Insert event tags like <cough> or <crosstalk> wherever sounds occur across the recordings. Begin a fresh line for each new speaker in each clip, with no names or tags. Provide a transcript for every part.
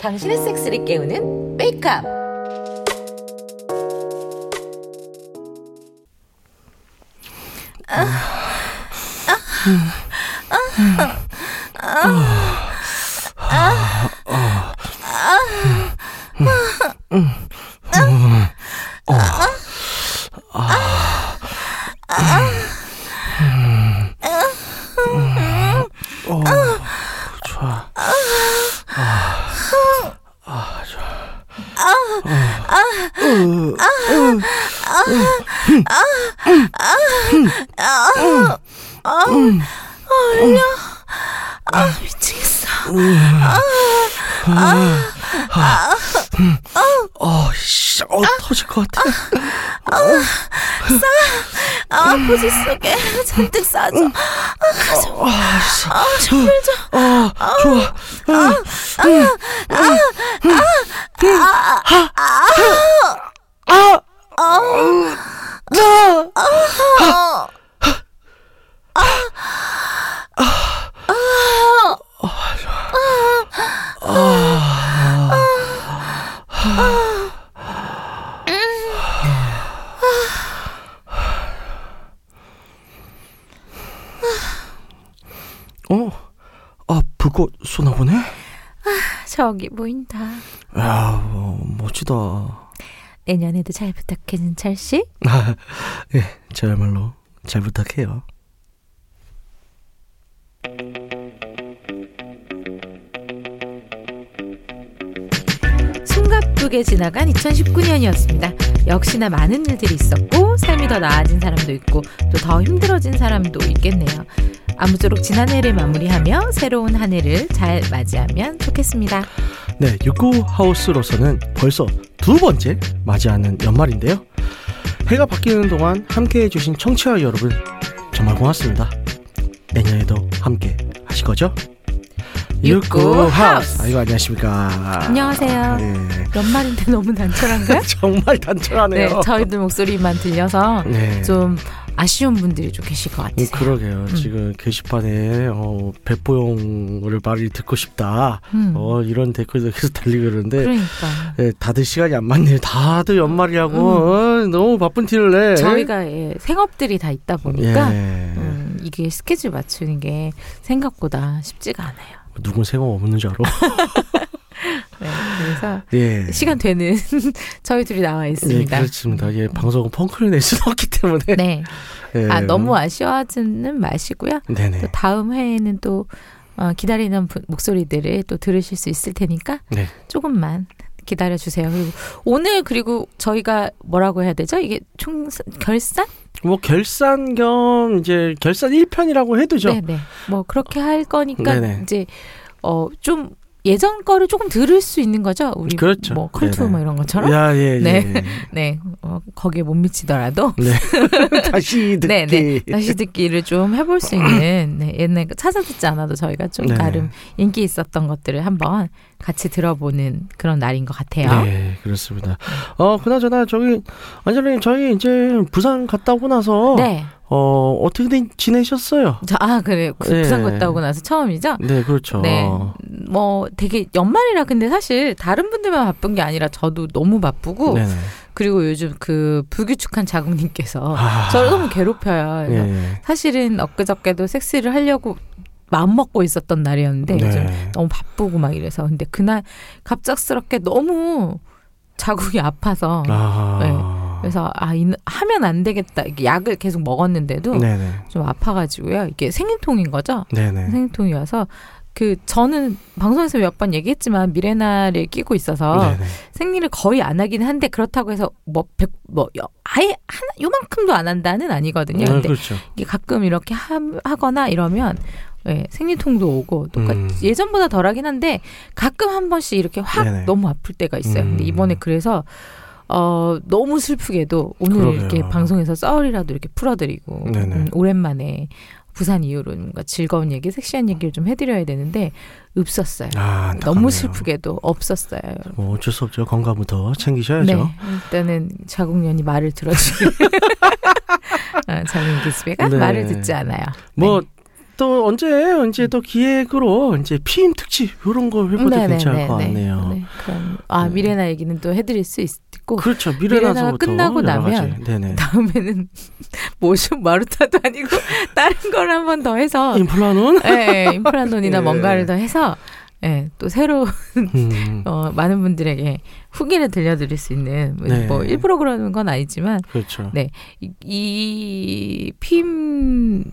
당신의 섹스를 깨우는 메이크업.
좋아.
아, 미치겠어.
어, 씨, 어, 터질 것 같아.
아, 포지 속에 잔뜩 싸줘.
아, 씨.
아, 정말 좀.
아, 좋아. 아, 어, 아, 불꽃 쏘나 보네?
저기 보인다.
야, 어, 멋지다.
내년에도 잘 부탁해, 진철 씨.
아, <laughs> 예, 저야말로 잘 부탁해요.
숨가쁘게 지나간 2019년이었습니다. 역시나 많은 일들이 있었고 삶이 더 나아진 사람도 있고 또 더 힘들어진 사람도 있겠네요. 아무쪼록 지난 해를 마무리하며 새로운 한 해를 잘 맞이하면 좋겠습니다.
네, 육구 하우스로서는 벌써 두 번째 맞이하는 연말인데요. 해가 바뀌는 동안 함께 해주신 청취자 여러분 정말 고맙습니다. 내년에도 함께 하실 거죠?
육구 하우스.
아이고 안녕하십니까.
안녕하세요.
네,
연말인데 너무 난처한가요? <laughs>
정말 단촐하네요.
네, 저희들 목소리만 들려서
네.
좀 아쉬운 분들이 좀 계실 것
음,
같아요.
그러게요. 지금 게시판에 어, 백보영을 말이 듣고 싶다.
음,
어, 이런 댓글도 계속 달리고 그러는데
그러니까
예, 다들 시간이 안 맞네요. 다들 연말이라고 어, 너무 바쁜 티를 내.
음. 저희가 예, 생업들이 다 있다 보니까
예.
음, 이게 스케줄 맞추는 게 생각보다 쉽지가 않아요.
누군 생각 없는 줄 알아? <laughs>
네, 그래서
예.
시간 되는 <laughs> 저희 둘이 나와
예,
있습니다.
그렇습니다. 예, 방송은 펑크를 낼 수는 없기 때문에.
네.
예.
아 너무 아쉬워하지는 마시고요.
네네.
또 다음 회에는 또 어, 기다리는 부- 목소리들을 또 들으실 수 있을 테니까
네.
조금만 기다려 주세요. 그리고 오늘 그리고 저희가 뭐라고 해야 되죠? 이게 총 결산?
뭐 결산 겸 이제 결산 1편이라고 해도죠.
네, 네. 뭐 그렇게 할 거니까
네네.
이제 어 좀 예전 거를 조금 들을 수 있는 거죠. 우리
그렇죠.
뭐 컬투
네네.
뭐 이런 것처럼.
야, 예, 예.
네. <laughs> 네. 어, 거기에 못 미치더라도
네. <laughs> 다시 듣기.
네, 네. 다시 듣기를 좀 해볼 수 있는 네, 옛날 거 찾아 듣지 않아도 저희가 좀
네.
나름 인기 있었던 것들을 한번 같이 들어보는 그런 날인 것 같아요.
네, 그렇습니다. 어, 그나저나 저기 안젤님 저희 이제 부산 갔다 오고 나서
네.
어, 어떻게 지내셨어요?
저, 아, 그래. 요
네.
부산 갔다 오고 나서 처음이죠?
네, 그렇죠.
네. 뭐 되게 연말이라 근데 사실 다른 분들만 바쁜 게 아니라 저도 너무 바쁘고
네네.
그리고 요즘 그 불규칙한 자국님께서
아.
저를 너무 괴롭혀요.
예.
사실은 엊그저께도 섹스를 하려고 마음 먹고 있었던 날이었는데 요즘
네.
너무 바쁘고 막 이래서 근데 그날 갑작스럽게 너무 자국이 아파서
아.
네. 그래서 아 이, 하면 안 되겠다 약을 계속 먹었는데도
네네.
좀 아파가지고요 이게 생리통인 거죠
네네.
생리통이어서 그 저는 방송에서 몇 번 얘기했지만 미레나를 끼고 있어서
네네.
생리를 거의 안 하긴 한데 그렇다고 해서 뭐, 백, 뭐, 여- 아예 하나, 요만큼도 안 한다는 아니거든요.
네,
근데
그렇죠.
이게 가끔 이렇게 하, 하거나 이러면 예, 생리통도 오고 똑같
음.
예전보다 덜하긴 한데 가끔 한 번씩 이렇게 확
네네.
너무 아플 때가 있어요. 근데
음.
이번에 그래서 어 너무 슬프게도 오늘
그러게요.
이렇게 방송에서 썰이라도 이렇게 풀어드리고. 음, 오랜만에 부산 이후로 뭔가 즐거운 얘기, 섹시한 얘기를 좀 해드려야 되는데 없었어요.
아.
너무 슬프게도 없었어요.
뭐 어쩔 수 없죠. 건강부터 챙기셔야죠.
네, 일단은 자국년이 말을 들어주길. <laughs> 어, 저는 기스베가
네.
말을 듣지 않아요.
뭐 또 언제 언제 또 기획으로 이제 피임 특집 이런 거 해봐도
네네네네.
괜찮을 것 같네요.
네, 그럼 아
네.
미레나 얘기는 또 해드릴 수 있고
그렇죠.
미래나가 끝나고. 나면
네네.
다음에는 <laughs> 모션 마루타도 아니고 <laughs> 다른 걸 한번 더 해서
인플라논
예, 임플란론이나 <laughs>
예.
뭔가를 더 해서 예, 또 새로
음,
어, 많은 분들에게 후기를 들려드릴 수 있는 뭐-
네.
뭐 일부러 그러는 건 아니지만
그렇죠.
네. 이, 이 피임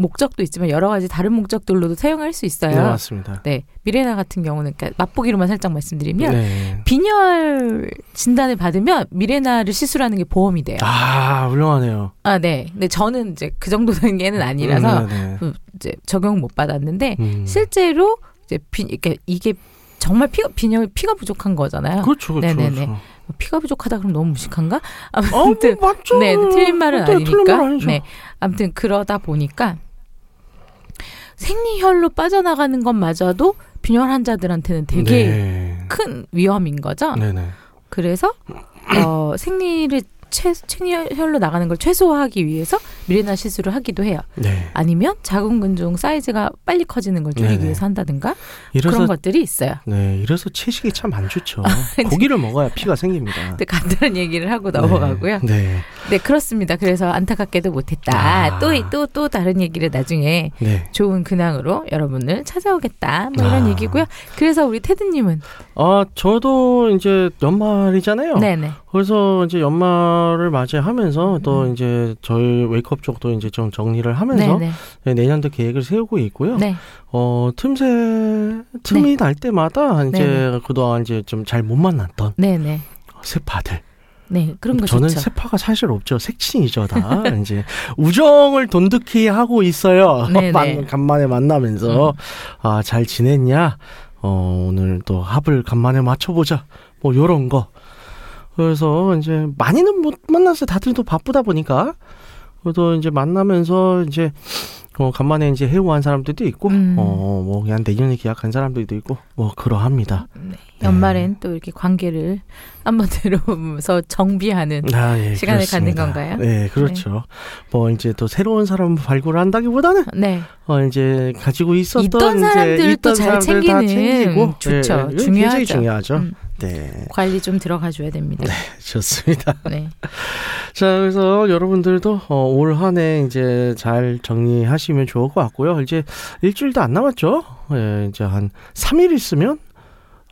목적도 있지만 여러 가지 다른 목적들로도 사용할 수 있어요.
네, 맞습니다.
네, 미레나 같은 경우는 그러니까 맛보기로만 살짝 말씀드리면
네.
빈혈 진단을 받으면 미레나를 시술하는 게 보험이 돼요.
아, 훌륭하네요.
아, 네. 근데 저는 이제 그 정도 단계는 아니라서
음, 네,
그 이제 적용 못 받았는데
네. 음.
실제로 이제 비, 이게 이게 정말 피가 빈혈 피가 부족한 거잖아요.
그렇죠, 그렇죠.
네네네.
그렇죠.
피가 부족하다 그럼 너무 무식한가?
어, 뭐
아무튼
맞죠.
네, 틀린 말은
네, 말
아니니까.
아니죠.
네. 아무튼 그러다 보니까 생리혈로 빠져나가는 것마저도 빈혈 환자들한테는 되게
네.
큰 위험인 거죠.
네네.
그래서 어, 생리를 최, 생리혈로 나가는 걸 최소화하기 위해서 미레나 시술을 하기도 해요.
네.
아니면 자궁 근종 사이즈가 빨리 커지는 걸 줄이기
네네.
위해서 한다든가
이래서
그런 것들이 있어요.
네, 이래서 채식이 참 안 좋죠.
네.
고기를 먹어야 피가 생깁니다.
근데 간단한 얘기를 하고 넘어가고요.
네. 네.
네, 그렇습니다. 그래서 안타깝게도 못했다.
아.
또또또 다른 얘기를 나중에
네.
좋은 근황으로 여러분을 찾아오겠다. 뭐 이런
아.
얘기고요. 그래서 우리 테드님은
아, 저도 이제 연말이잖아요.
네네
그래서 이제 연말을 맞이하면서 또
음.
이제 저희 웨이크업 쪽도 이제 좀 정리를 하면서
네네
네, 내년도 계획을 세우고 있고요.
네
어, 틈새 틈이 날 때마다 이제
네네.
그동안 이제 좀 잘 못 만났던
네네
세파들.
네 그런 거
저는
좋죠.
세파가 사실 없죠. 색친이죠, 다. <laughs> 이제 우정을 돈득히 하고 있어요.
네네.
만- 간만에 만나면서
음.
아, 잘 지냈냐? 어, 오늘 또 합을 간만에 맞춰보자. 뭐 요런 거. 그래서 이제 많이는 못 만났어요. 다들 또 바쁘다 보니까. 그래도 이제 만나면서 이제 어, 간만에 이제 해고한 사람들도 있고,
음.
어, 뭐 그냥 내년에 계약한 사람들도 있고, 뭐 그러합니다.
네. 연말엔 또 이렇게 관계를 <laughs> 한번 들어보면서 정비하는
아, 예,
시간을 갖는
그렇습니다.
건가요?
네, 그렇죠. 뭐 이제 또 새로운 사람을 발굴한다기보다는
네
어 이제 가지고 있었던
있던
이제
사람들 또
있던
잘
사람들 다
챙기는
챙기고
좋죠.
예, 굉장히
중요하죠.
중요하죠.
음,
네,
관리 좀 들어가 줘야 됩니다.
좋습니다.
네. <laughs>
자, 그래서 여러분들도 어, 올한 해 이제 잘 정리하시면 좋을 것 같고요. 이제 일주일도 안 남았죠. 예, 이제 한 3일 있으면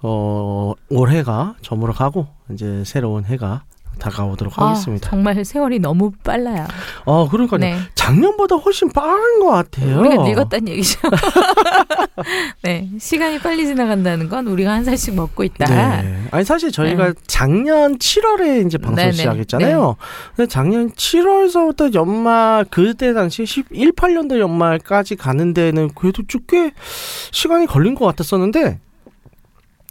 어 올해가 저물어 가고 이제 새로운 해가 다가오도록
아,
하겠습니다.
정말 세월이 너무 빨라요.
어, 그러니까요.
네.
작년보다 훨씬 빠른 것 같아요.
우리가 늙었다는 얘기죠. <laughs> 네. 시간이 빨리 지나간다는 건 우리가 한 살씩 먹고 있다.
네. 아니 사실 저희가
네.
작년 7월에 이제 방송
네네.
시작했잖아요. 근데 작년 7월서부터 연말 그때 당시 18년도 연말까지 가는 데는 그래도 쭉꽤 시간이 걸린 것 같았었는데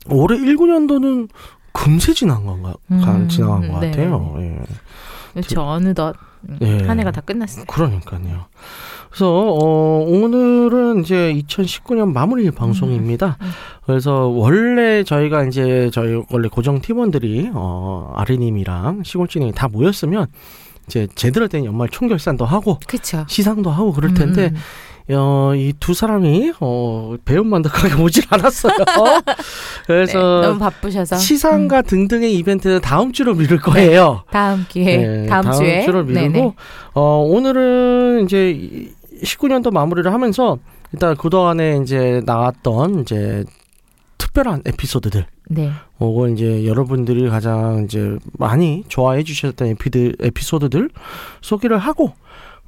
올해 19년도는 금세 지난 건가
음,
지나간 것
네네.
같아요. 예.
그렇죠. 어느덧 음,
예.
한 해가 다 끝났어요.
그러니까요. 그래서 어, 오늘은 이제 2019년 마무리 방송입니다.
음.
그래서 원래 저희가 이제 저희 원래 고정 팀원들이 어, 아르님이랑 시골진이 다 모였으면 이제 제대로 된 연말 총결산도 하고
그렇죠.
시상도 하고 그럴 텐데
음,
어, 이 두 사람이 어, 배움만덕하게 <laughs> 오질 않았어요.
네,
그래서
너무 바쁘셔서
시상과 등등의 이벤트는 다음 주로 미룰 거예요.
다음 기회
네,
다음, 주에
주로 미루고. 어 오늘은 이제 19년도 마무리를 하면서 일단 그동안에 이제 나왔던 이제 특별한 에피소드들
네.
혹은 이제 여러분들이 가장 이제 많이 좋아해 주셨던 에피드, 에피소드들 소개를 하고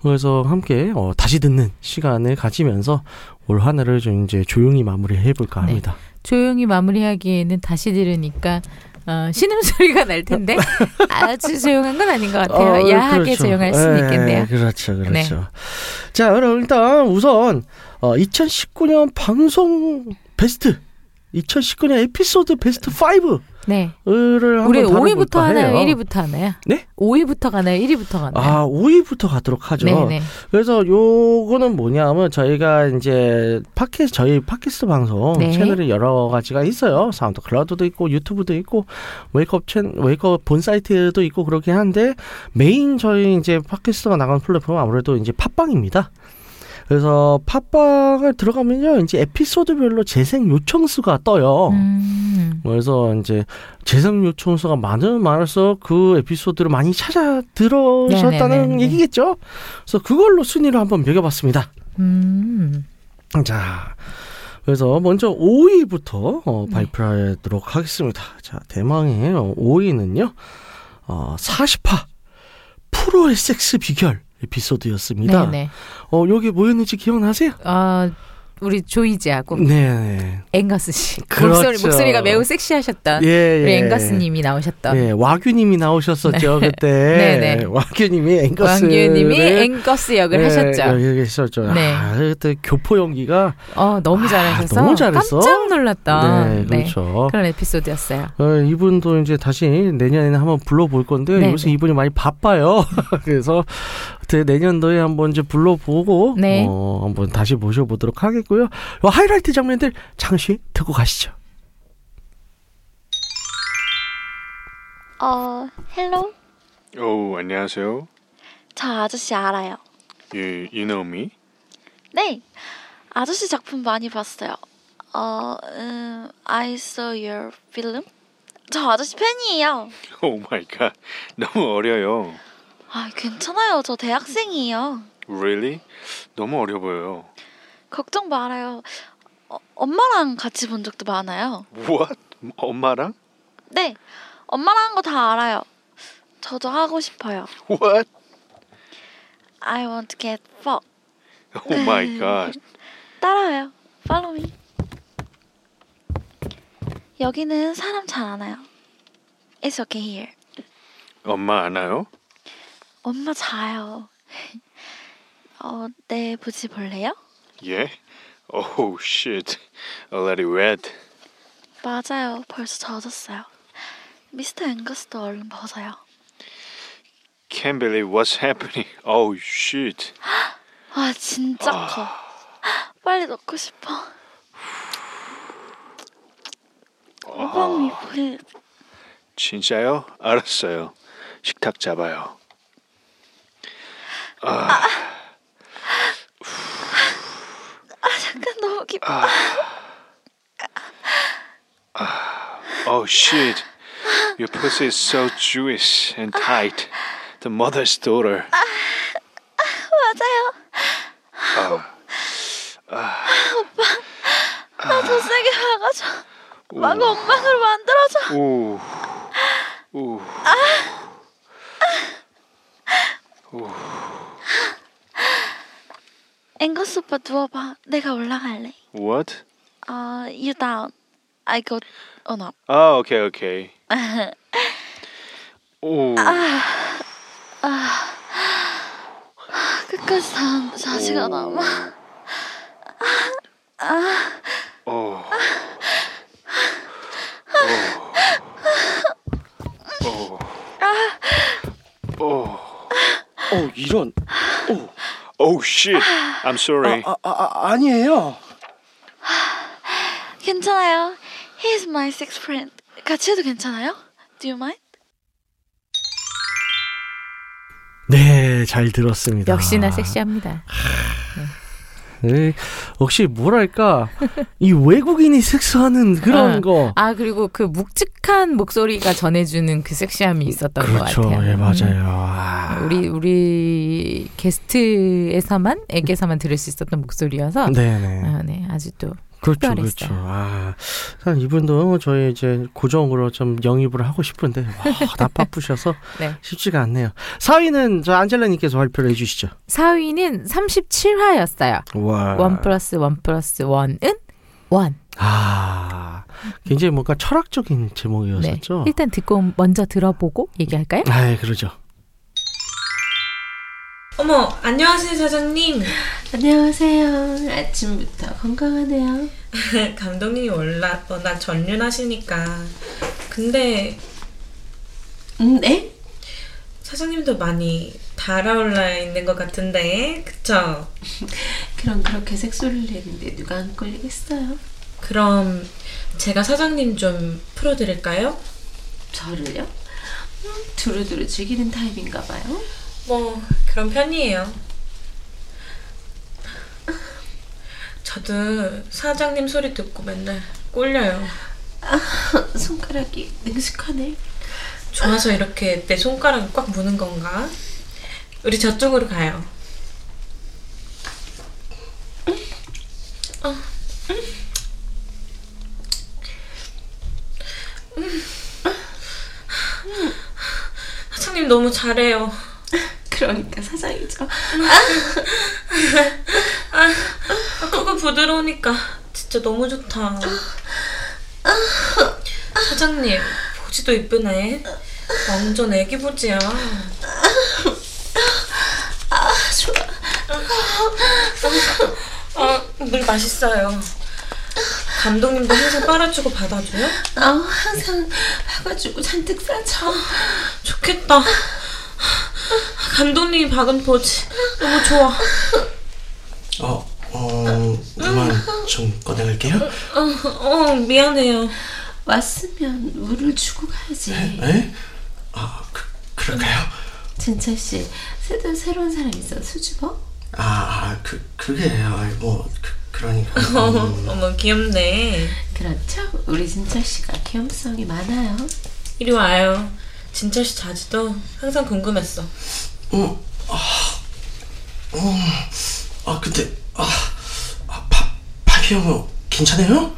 그래서 함께 어, 다시 듣는 시간을 가지면서 올 한 해를 좀 이제 조용히 마무리해 볼까
네.
합니다.
조용히 마무리하기에는 다시 들으니까 어, 신음 소리가 날 텐데 아주 조용한 건 아닌 것 같아요.
어,
야하게
그렇죠.
조용할 수는
예,
있겠네요.
그렇죠, 그렇죠.
네.
자, 그럼 일단 우선 어, 2019년 방송 베스트 2019년 에피소드 베스트 5를
네. 우리
다뤄볼까
5위부터 하나요?
해요.
1위부터 하나요?
네?
5위부터 가나요? 1위부터 가나요?
아, 5위부터 가도록 하죠.
네네.
그래서 요거는 뭐냐면 저희가 이제 팟캐스트 저희 팟캐스트 방송
네.
채널이 여러 가지가 있어요. 사운드 클라우드도 있고 유튜브도 있고 웨이크업 채 웨이크업 본 사이트도 있고 그렇긴 한데 메인 저희 이제 팟캐스트가 나가는 플랫폼은 아무래도 이제 팟빵입니다. 그래서 팟빵을 들어가면요, 이제 에피소드별로 재생 요청수가 떠요.
음.
그래서 이제 재생 요청수가 많으면 많을수록 그 에피소드를 많이 찾아 들으셨다는
네네네네.
얘기겠죠? 그래서 그걸로 순위를 한번 매겨봤습니다.
음.
자, 그래서 먼저 5위부터 어,
네.
발표하도록 하겠습니다. 자, 대망의 5위는요, 어, 40화 프로의 섹스 비결 에피소드였습니다.
네네.
어, 여기 뭐였는지 기억나세요?
어, 우리 조이지하고
네.
앵거스 씨.
그렇죠.
목소리, 목소리가 매우 섹시하셨던
예,
우리
예.
앵거스님이 나오셨던
예, 와규님이 나오셨었죠, 그때.
네네. <laughs>
와규님이 앵거스.
왕규님이 앵거스 역을 하셨죠.
여기 계셨죠.
네.
아, 그때 교포 연기가
어 너무
아,
잘하셔서
너무 잘했어.
깜짝 놀랐던
네, 그렇죠.
그런 에피소드였어요.
어, 이분도 이제 다시 내년에는 한번 불러볼 건데
네네.
요새 이분이 많이 바빠요. <laughs> 그래서 그 내년도에 한번 이제 불러보고
네.
어, 한번 다시 모셔보도록 하겠고요. 어, 하이라이트 장면들 잠시 듣고 가시죠.
어, hello?
오, 안녕하세요.
저 아저씨 알아요.
You, you know me?
네, 아저씨 작품 많이 봤어요. 어, 음, I saw your film. 저 아저씨 팬이에요. <laughs>
Oh my God. 너무 어려요.
아, 괜찮아요. 저 대학생이에요.
Really? 너무 어려 보여요.
걱정 말아요. 어, 엄마랑 같이 본 적도 많아요.
What? 엄마랑?
네, 엄마랑 한 거 다 알아요. 저도 하고 싶어요.
What?
I want to get fucked.
Oh my God.
따라와요. Follow me. 여기는 사람 잘 안 와요. It's okay here.
엄마 아나요?
엄마 자요. <laughs> 어, 네, 보지 볼래요?
예? Oh shit. Already red.
맞아요. 벌써 젖었어요. 미스터 앵거스도 얼른 벗어요.
Can't believe what's happening. Oh shit.
와, <gasps> 진짜 커. <gasps> 빨리 넣고 싶어. 오밤이 보일.
진짜요? 알았어요. 식탁 잡아요.
아, 잠깐 너무 깊어.
Oh shit. Your pussy is so Jewish and tight. The mother's daughter.
맞아요. 나더 세게 막아줘. 막 엉망으로 만들어줘.
오. 오.
앵거스 오빠 누워봐. 내가 올라갈래.
What?
어, you down. I go on up.
아, 오케이, 오케이. <laughs> 오.
끝까지 다 자지가 남아.
오. 오. 오. 오.
어, 이런.
Oh shit. I'm sorry.
아, 아, 아, 아니에요.
괜찮아요. He's my sex friend. 같이 해도 괜찮아요? Do you mind?
네, 잘 들었습니다.
역시나 섹시합니다.
네, 역시 뭐랄까 이 외국인이 섹스하는 그런
어.
거.
아 그리고 그 묵직한 목소리가 전해주는 그 섹시함이 있었던
그렇죠,
것 같아요.
예
음.
맞아요. 아.
우리 우리 게스트에서만 에게서만 들을 수 있었던 목소리여서
네네.
아, 네또
그렇죠,
특별했어요.
그렇죠. 아, 이분도 저희 이제 고정으로 좀 영입을 하고 싶은데 와, <laughs> 다 바쁘셔서
네.
쉽지가 않네요. 4위는 저 안젤라님께서 발표를 해주시죠.
4위는 37화였어요.
와.
원 플러스 원 플러스 원은 원.
아, 굉장히 뭔가 철학적인
네.
제목이었었죠.
일단 듣고 먼저 들어보고 얘기할까요?
아, 그러죠.
어머, 안녕하세요, 사장님.
안녕하세요. 아침부터 건강하네요. <laughs>
감독님이 워낙, 워낙 전륜하시니까. 근데
음, 네?
사장님도 많이 달아올라 있는 것 같은데, 그쵸? <laughs>
그럼 그렇게 색소리를 내는데 누가 안 걸리겠어요?
그럼 제가 사장님 좀 풀어드릴까요?
저를요? 음, 두루두루 즐기는 타입인가 봐요.
뭐, 그런 편이에요. 저도 사장님 소리 듣고 맨날 꼴려요.
손가락이 능숙하네.
좋아서 이렇게 내 손가락을 꽉 무는 건가? 우리 저쪽으로 가요. 어. 사장님 너무 잘해요.
그러니까 사장이죠.
아, 그거 부드러우니까 진짜 너무 좋다. 사장님, 보지도 이쁘네. 완전 애기 보지야.
아, 좋아.
아, 물 맛있어요. 감독님도 항상 빨아주고 받아줘요?
아, 항상 봐가지고 잔뜩 싸죠.
좋겠다. 감독님이 박은 보지 너무 좋아.
어, 어, 물만 좀 꺼내갈게요.
어, 어 미안해요.
왔으면 물을 주고 가야지.
에? 아, 그, 그럴까요?
진철 씨, 새도 새로운 사람 있어 수줍어?
아, 아, 그, 그게, 아, 뭐, 그, 그러니까. <laughs>
어,
음,
어머 귀엽네.
그렇죠. 우리 진철 씨가 귀염성이 많아요.
이리 와요. 진철 씨 자지도 항상 궁금했어.
음, 아, 음, 아, 근데, 아, 아 파, 파비 형은 괜찮아요?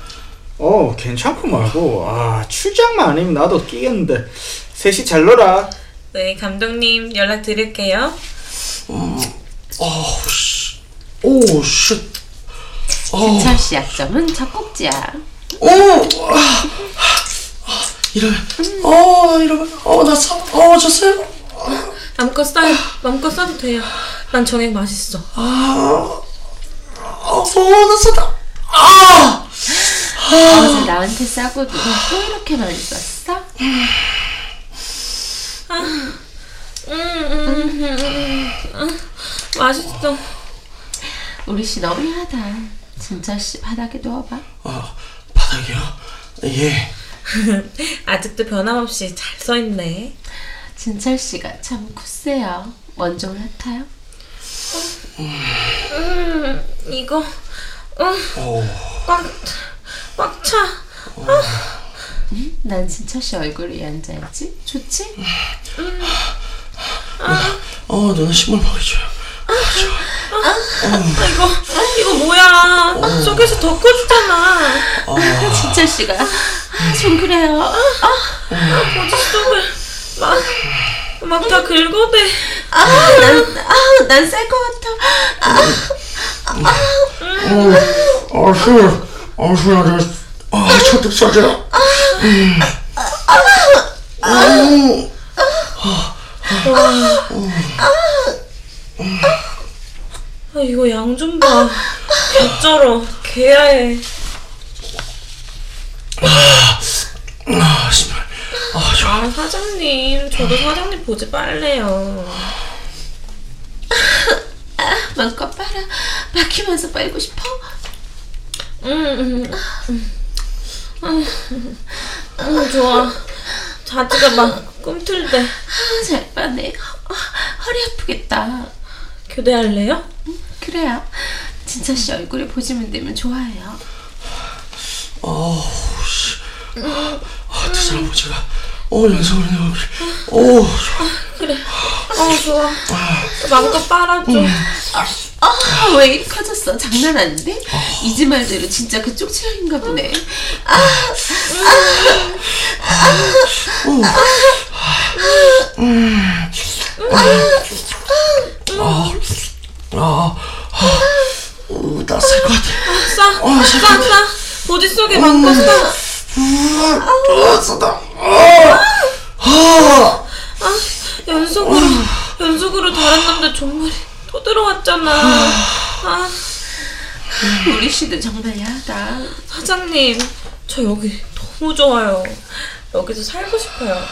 어 괜찮고 말고 아 출장만 아니면 나도 끼겠는데 셋이 잘 놀아
네 감독님 연락 드릴게요.
어, 씨, 오, shit. 어,
진철 씨 약점은 젖꼭지야.
오, 아, 아, 이러면, 어, 이러면, 어, 나 사, 어, 졌어요.
마음껏 싸요. 마음껏 싸도 돼요. 난 정액 맛있어.
아, 어, 나 쏟아. 아!
어제 나한테 싸고도 또 이렇게 많이 썼어?
음, 음, 음, 음, 음. 맛있어.
우리 씨 너무하다. 진철 씨 바닥에 누워봐.
아, 바닥이요? 예. <laughs>
아직도 변함없이 잘 써 있네.
진철 씨가 참 굳세요. 원종 같아요.
음, 이거
오,
꽉, 꽉 차.
난 진철 씨 얼굴에 앉아있지? 좋지?
어, 누나 식물 먹여줘요.
아, 이거, 이거 뭐야. 속에서 더 커지잖아.
진철 씨가 아, 좀 그래요.
보지 속을 막, 막다 긁어대.
아, 난, 아, 난쌀것 같아.
아, 술, 아, 술, 아, 아, 저도 싸죠.
아, 이거 양 좀 봐. 개쩔어. 개야해.
아, 신발. 아, 좋아.
아, 사장님. 저도 사장님 보지 빨래요.
마음껏 빨아. 막히면서 빨고 싶어?
음, 음, 음. 음, 음, 좋아. 자지가 막 꿈틀대.
아, 잘 빠네. 어, 허리 아프겠다.
교대할래요?
그래요. 진철 씨 얼굴에 보지면 되면 좋아해요.
어우, 씨. 아, 두 사람 보자가. 어, 연속으로 내 얼굴. 오, 좋아.
어, 좋아. 마음껏 빨아줘.
아, 왜 이리 커졌어? 장난 아닌데? 이지 말대로 진짜 그쪽 체형인가 보네.
아, 아, 우, 나살 것 같아.
싸, 싸, 싸. 보지 속에 마음껏 싸.
아, 싸다. 아,
연속으로, 연속으로 다른 남자 존머리 또 들어왔잖아. 아,
우리 씨도 정말 야하다.
사장님, 저 여기 너무 좋아요. 여기서 살고 싶어요.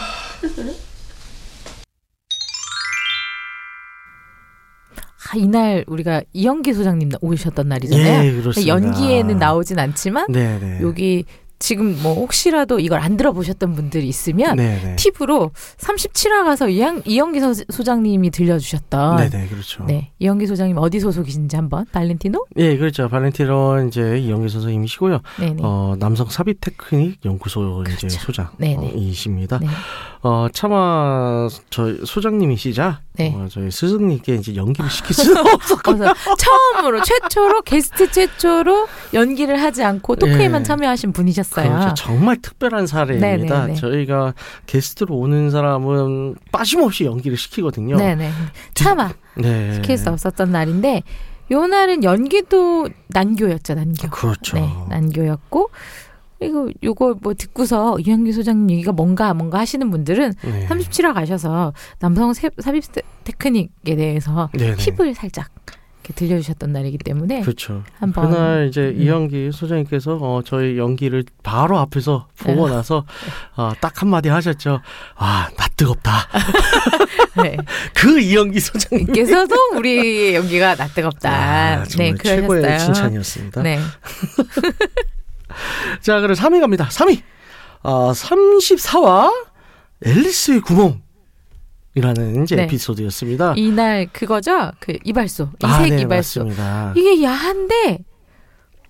아, 이날 우리가 이영기 소장님 오셨던 날이잖아요.
예, 그렇습니다.
연기에는 나오진 않지만
네, 네.
여기 지금 뭐 혹시라도 이걸 안 들어보셨던 분들이 있으면
네네.
팁으로 37화 가서 이영, 이영기 소, 소장님이 들려주셨던
네네 그렇죠.
네 이영기 소장님 어디 소속이신지 한번 발렌티노?
예 그렇죠. 발렌티노 이제 이영기 선생님이시고요.
네네.
어 남성 삽입 테크닉 연구소 이제
그렇죠.
소장이십니다.
네.
어 차마 저 소장님이시자
네.
어, 저희 스승님께 이제 연기를 시킬 수는 <laughs> 없었고
처음으로 최초로 게스트 최초로 연기를 하지 않고 토크에만
예.
참여하신 분이셨어요.
그렇죠. 정말 특별한 사례입니다.
네네네.
저희가 게스트로 오는 사람은 빠짐없이 연기를 시키거든요.
네네. 차마
네.
시킬 수 없었던 날인데 요 날은 연기도 난교였죠 난교.
그렇죠.
네, 난교였고 그리고 요거 뭐 듣고서 이현기 소장님 얘기가 뭔가 뭔가 하시는 분들은
네.
37화 가셔서 남성 세- 삽입 테- 테크닉에 대해서
네네.
팁을 살짝 이렇게 들려주셨던 날이기 때문에
그렇죠.
한번
그날 이제
음.
이영기 소장님께서 어, 저희 연기를 바로 앞에서 보고
네.
나서 어, 딱 한마디 하셨죠. 아, 나 뜨겁다. <laughs>
네.
그 이영기 소장님.
께서도 <laughs> 우리 연기가 나 뜨겁다.
아,
네,
최고의
그러셨어요.
칭찬이었습니다.
네. <laughs>
자, 그럼 3위 갑니다. 3위. 어, 34화 앨리스의 구멍. 이라는 이제
네.
에피소드였습니다.
이날 그거죠. 그 이발소. 이색
아, 네,
이발소.
맞습니다.
이게 야한데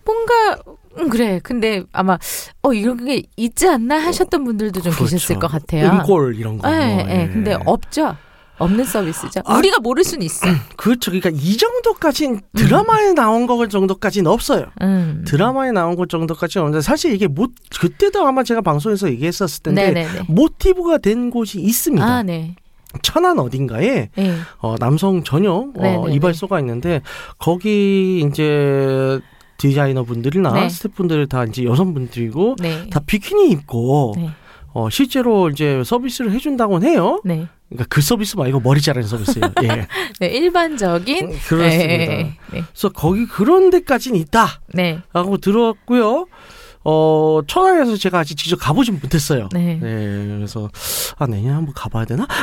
뭔가 음, 그래. 근데 아마 어 이런 게 있지 않나 하셨던 분들도 좀
그렇죠.
계셨을 것 같아요.
음골 이런 거.
예, 예.
예.
근데 없죠. 없는 서비스죠.
아,
우리가 모를 수는 있어. <clears throat>
그렇죠. 그러니까 이 정도까진 드라마에 나온 거 정도까지는 없어요.
음.
드라마에 나온 것 정도까지는 없는데 사실 이게 못 그때도 아마 제가 방송에서 얘기했었을 텐데
네네네.
모티브가 된 곳이 있습니다.
아, 네.
천안 어딘가에
예.
어, 남성 전용 어,
네네네.
이발소가 있는데 거기 이제 디자이너 분들이나
네.
스태프분들 다 이제 여성분들이고
네.
다 비키니 입고
네.
어, 실제로 이제 서비스를 해준다고는 해요.
네.
그러니까 그 서비스 말고 머리 자르는 서비스예요. <laughs> 예.
네, 일반적인
음, 그렇습니다.
네. 네.
그래서 거기 그런 데까지는 있다라고
네.
들었고요. 어, 천안에서 제가 아직 직접 가보진 못했어요.
네.
네, 그래서 아 내년에 한번 가봐야 되나? <laughs>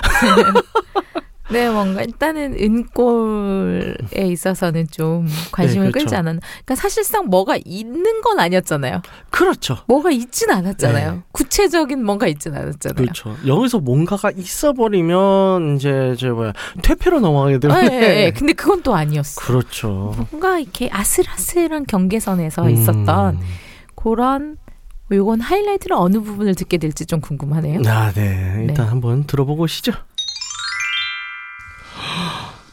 네, 뭔가 일단은 은꼴에 있어서는 좀 관심을
네, 그렇죠.
끌지 않았나. 그러니까 사실상 뭐가 있는 건 아니었잖아요.
그렇죠.
뭐가 있진 않았잖아요.
네.
구체적인 뭔가 있진 않았잖아요.
그렇죠. 여기서 뭔가가 있어버리면 이제 저 뭐야 퇴폐로 넘어가게
아,
되는데.
예, 예. 근데 그건 또 아니었어.
그렇죠.
뭔가 이렇게 아슬아슬한 경계선에서
음,
있었던 그런 뭐 요건 하이라이트를 어느 부분을 듣게 될지 좀 궁금하네요.
아, 네. 일단
네.
한번 들어보고 오시죠.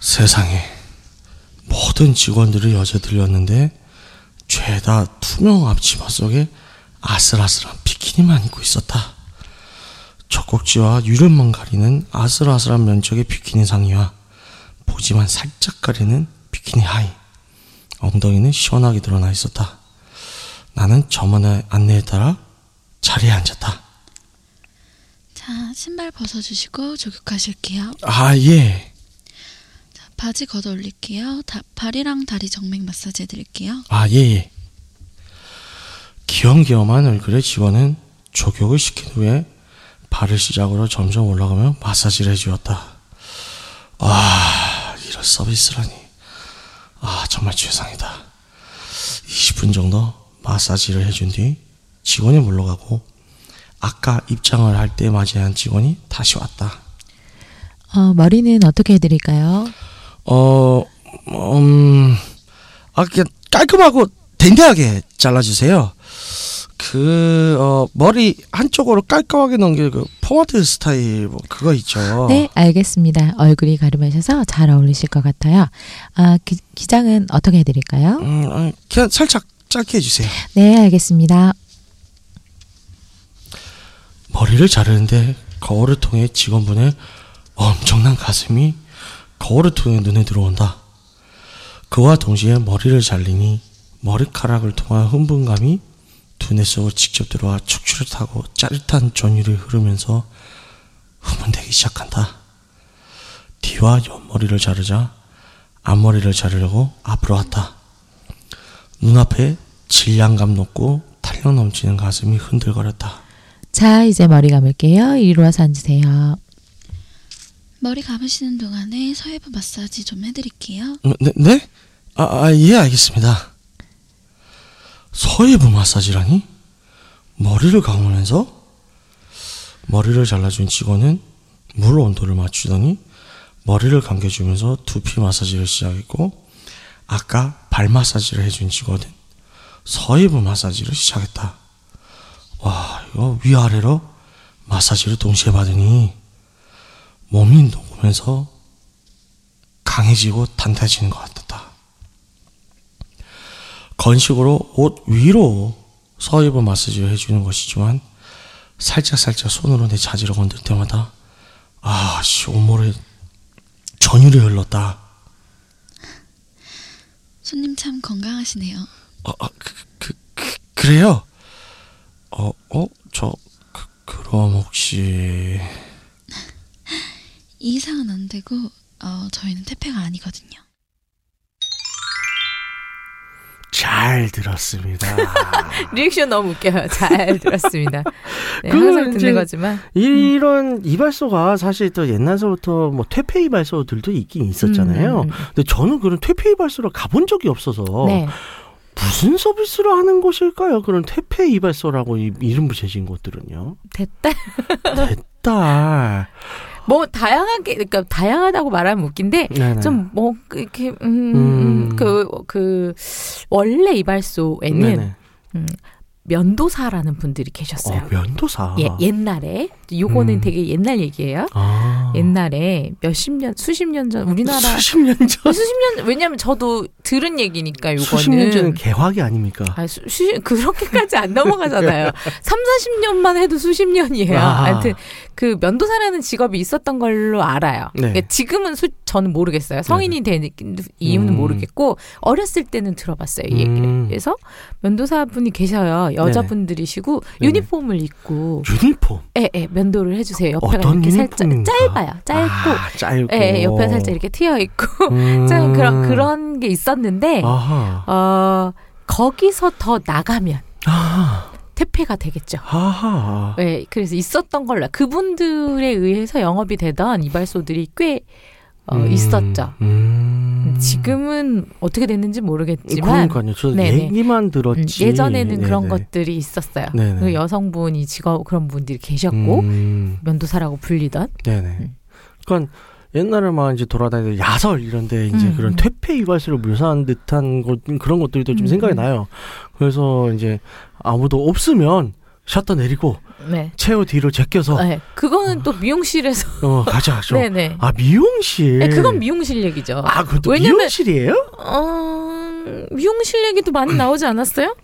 세상에 모든 직원들이 여자들이었는데 죄다 투명 앞치마 속에 아슬아슬한 비키니만 입고 있었다. 젖꼭지와 유름만 가리는 아슬아슬한 면적의 비키니 상의와 보지만 살짝 가리는 비키니 하의. 엉덩이는 시원하게 드러나 있었다. 나는 저만의 안내에 따라 자리에 앉았다.
자, 신발 벗어주시고 조격하실게요.
아, 예.
자, 바지 걷어 올릴게요. 다, 발이랑 다리 정맥 마사지 해드릴게요.
아, 예, 예. 귀염귀염한 얼굴의 직원은 조격을 시킨 후에 발을 시작으로 점점 올라가며 마사지를 해주었다. 아, 이런 서비스라니. 아, 정말 최상이다. 20분 정도 마사지를 해준 뒤 직원이 물러가고 아까 입장을 할 때 맞이한 직원이 다시 왔다.
어, 머리는 어떻게 해드릴까요?
어, 음, 아, 그냥 깔끔하고 댕댕하게 잘라주세요. 그, 어, 머리 한쪽으로 깔끔하게 넘길 그 포마드 스타일, 뭐, 그거 있죠.
네, 알겠습니다. 얼굴이 가름하셔서 잘 어울리실 것 같아요. 아, 기, 기장은 어떻게 해드릴까요?
음, 아, 그냥 살짝 짧게 해주세요.
네, 알겠습니다.
머리를 자르는데 거울을 통해 직원분의 엄청난 가슴이 거울을 통해 눈에 들어온다. 그와 동시에 머리를 잘리니 머리카락을 통한 흥분감이 두뇌 속으로 직접 들어와 척추를 타고 짜릿한 전율이 흐르면서 후문대기 시작한다. 뒤와 옆머리를 자르자 앞머리를 자르려고 앞으로 왔다. 눈앞에 질량감 높고 탄력 넘치는 가슴이 흔들거렸다.
자, 이제 머리 감을게요. 이리로 와서 앉으세요.
머리 감으시는 동안에 서해부 마사지 좀 해드릴게요.
어, 네? 네? 아, 아, 예, 알겠습니다. 서해부 마사지라니? 머리를 감으면서 머리를 잘라준 직원은 물 온도를 맞추더니 머리를 감겨주면서 두피 마사지를 시작했고 아까 발 마사지를 해준 직원은 서이브 마사지를 시작했다. 와 이거 위아래로 마사지를 동시에 받으니 몸이 녹으면서 강해지고 단단해지는 것 같았다. 건식으로 옷 위로 서이브 마사지를 해주는 것이지만 살짝살짝 손으로 내 자지를 건들 때마다 아 씨 온몸에 전율이 흘렀다.
손님 참 건강하시네요.
어, 어, 그, 그, 그, 그래요? 어, 어, 저, 그, 그럼 혹시,
이 <laughs> 이상은 안 되고 어, 저희는 태페가 아니거든요.
잘 들었습니다. <laughs>
리액션 너무 웃겨요. 잘 들었습니다. 네,
그
항상 듣는 거지만
이런 이발소가 사실 또 옛날서부터 뭐 퇴폐 이발소들도 있긴 있었잖아요.
음, 음,
근데 저는 그런 퇴폐 이발소를 가본 적이 없어서
네.
무슨 서비스를 하는 곳일까요? 그런 퇴폐 이발소라고 이, 이름 붙여진 곳들은요.
됐다.
딸. <laughs>
뭐 다양하게 그러니까 다양하다고 말하면 웃긴데. 좀 뭐 이렇게
음.
음그그 그 원래 이발소에는
네네.
음, 면도사라는 분들이 계셨어요.
어, 면도사.
예, 옛날에 요거는
음.
되게 옛날 얘기예요.
아.
옛날에 몇십 년, 수십 년 전 우리나라 <laughs>
수십 년 전.
수십 년 왜냐면 저도 들은 얘기니까 요거는
수십 년 전은 개화기 아닙니까?
아, 수, 수, 그렇게까지 안 넘어가잖아요. <laughs> 3, 40년만 해도 수십 년이에요.
아.
하여튼 그 면도사라는 직업이 있었던 걸로 알아요.
네.
그러니까 지금은 수, 저는 모르겠어요. 성인이 된 이유는
음.
모르겠고 어렸을 때는 들어봤어요. 이 얘기를.
음.
그래서 면도사 분이 계셔요. 여자분들이시고
네네.
유니폼을 입고
유니폼.
예, 예, 면도를 해주세요. 옆에가
어떤
이렇게 살짝? 짧아요. 짧고
아, 짧고.
예, 예, 옆에 살짝 이렇게 트여 있고
음.
좀 그런 그런 게 있었는데
아하.
어 거기서 더 나가면
아.
퇴폐가 되겠죠.
아하.
네, 그래서 있었던 걸로 그분들에 의해서 영업이 되던 이발소들이 꽤 어,
음.
있었죠.
음.
지금은 어떻게 됐는지 모르겠지만
그러니까요. 저
네네.
얘기만
음,
들었지.
예전에는 그런
네네.
것들이 있었어요. 그 여성분이 직업 그런 분들이 계셨고
음.
면도사라고 불리던
네네.
음.
그러니까 옛날에 막 이제 돌아다니는 야설 이런데 이제
음.
그런 퇴폐 이발소를 묘사한 듯한 것 그런 것들도 좀
음.
생각이 나요. 그래서 이제 아무도 없으면 셔터 내리고
네.
체어 뒤로 제껴서
네, 그거는 또 미용실에서
어 가자 죠 <laughs>
네네.
아 미용실.
네, 그건 미용실 얘기죠.
아 그것도
왜냐면-
미용실이에요?
어, 미용실 얘기도 많이 나오지 않았어요?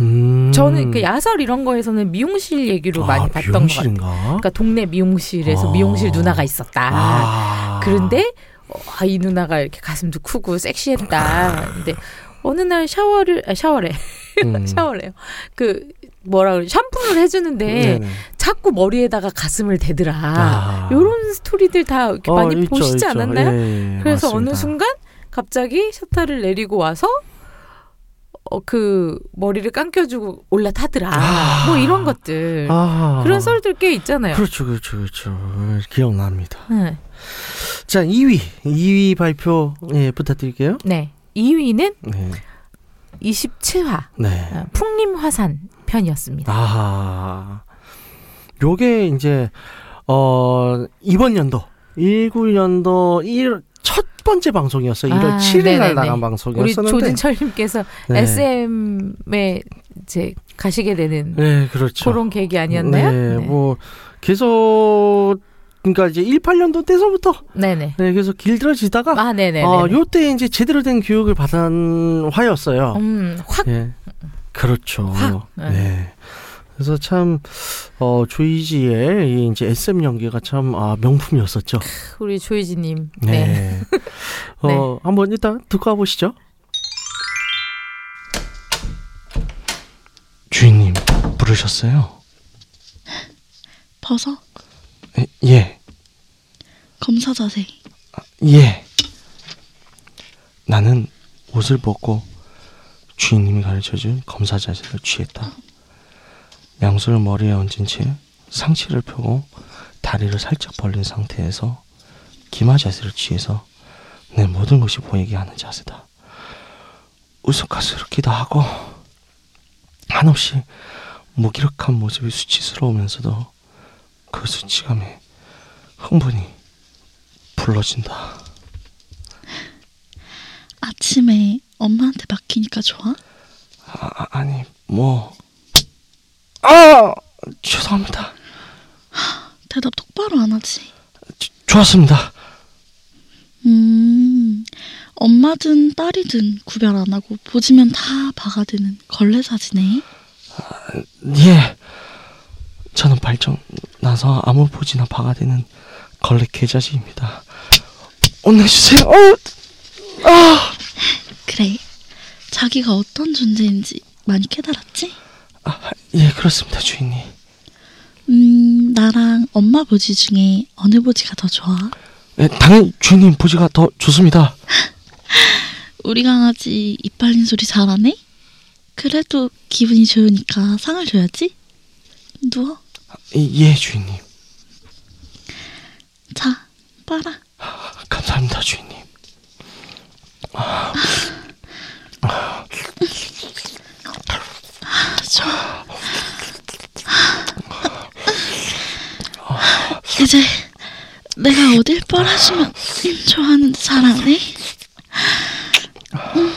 음.
저는 그 야설 이런 거에서는 미용실 얘기로 많이 봤던 것 같아요.
미용실인가?
그러니까 동네 미용실에서
아.
미용실 누나가 있었다.
아.
그런데 어, 아, 이 누나가 이렇게 가슴도 크고 섹시했다. 근데 어느 날 샤워를 아, 샤워래
음. <laughs>
샤워래요. 그 뭐라 그래 샴푸를 해주는데
네네.
자꾸 머리에다가 가슴을 대더라.
아.
요런 스토리들 다 이렇게
어,
많이
있죠,
보시지
있죠.
않았나요?
예, 예,
그래서
맞습니다.
어느 순간 갑자기 셔터를 내리고 와서 어, 그 머리를 감겨주고 올라타더라.
아.
뭐 이런 것들.
아.
그런 썰들 꽤 있잖아요.
그렇죠, 그렇죠, 그렇죠. 기억납니다.
네.
자, 2위. 2위 발표, 예, 부탁드릴게요.
네. 2위는
네.
27화
네.
어, 풍림화산 편이었습니다.
아하. 요게 이제, 어, 이번 연도, 19년도 1, 첫 번째 방송이었어요. 1월
아,
7일 날. 나간
우리
방송이었었는데.
조진철님께서
네.
SM에 이제 가시게 되는
네, 그렇죠.
그런 계획이 아니었나요?
네,
네.
뭐, 계속, 그러니까 이제 18년도 때서부터,
네네.
네, 계속 길들어지다가,
아, 네네.
어, 요때 이제 제대로 된 교육을 받은 화였어요.
음, 확.
예. 그렇죠.
확, 네.
네. 그래서 참, 어, 조이지의 이 이제 SM 연기가 참, 아, 명품이었었죠.
우리 조이지님.
네.
네. <laughs>
어, 한번 일단 듣고 와보시죠. 주인님, 부르셨어요?
벗어
에, 예,
검사 자세.
예. 나는 옷을 벗고 주인님이 가르쳐준 검사 자세를 취했다. 양손을 머리에 얹은 채 상체를 펴고 다리를 살짝 벌린 상태에서 기마 자세를 취해서 내 모든 것이 보이게 하는 자세다. 우스꽝스럽기도 하고 한없이 무기력한 모습이 수치스러우면서도 그 수치감에 흥분이 불러진다.
아침에 엄마한테 맡기니까 좋아?
아, 아니 뭐 아! 죄송합니다.
대답 똑바로 안 하지.
조- 좋았습니다.
음, 엄마든 딸이든 구별 안 하고 보지면 다 박아드는 걸레 사지네.
예. 저는 발정 나서 아무 보지나 박아대는 걸레 계좌지입니다. 혼내주세요. 어! 아!
자기가 어떤 존재인지 많이 깨달았지?
아, 예, 그렇습니다, 주인님.
음, 나랑 엄마 보지 중에 어느 보지가 더 좋아?
예, 당연히 주인님 보지가 더 좋습니다. <laughs>
우리 강아지 이빨린 소리 잘하네? 그래도 기분이 좋으니까 상을 줘야지. 누워.
예, 주인님.
자, 빨아.
감사합니다, 주인님.
좋 아. 이제 내가 어딜 좋아하는지 잘 아네? 음.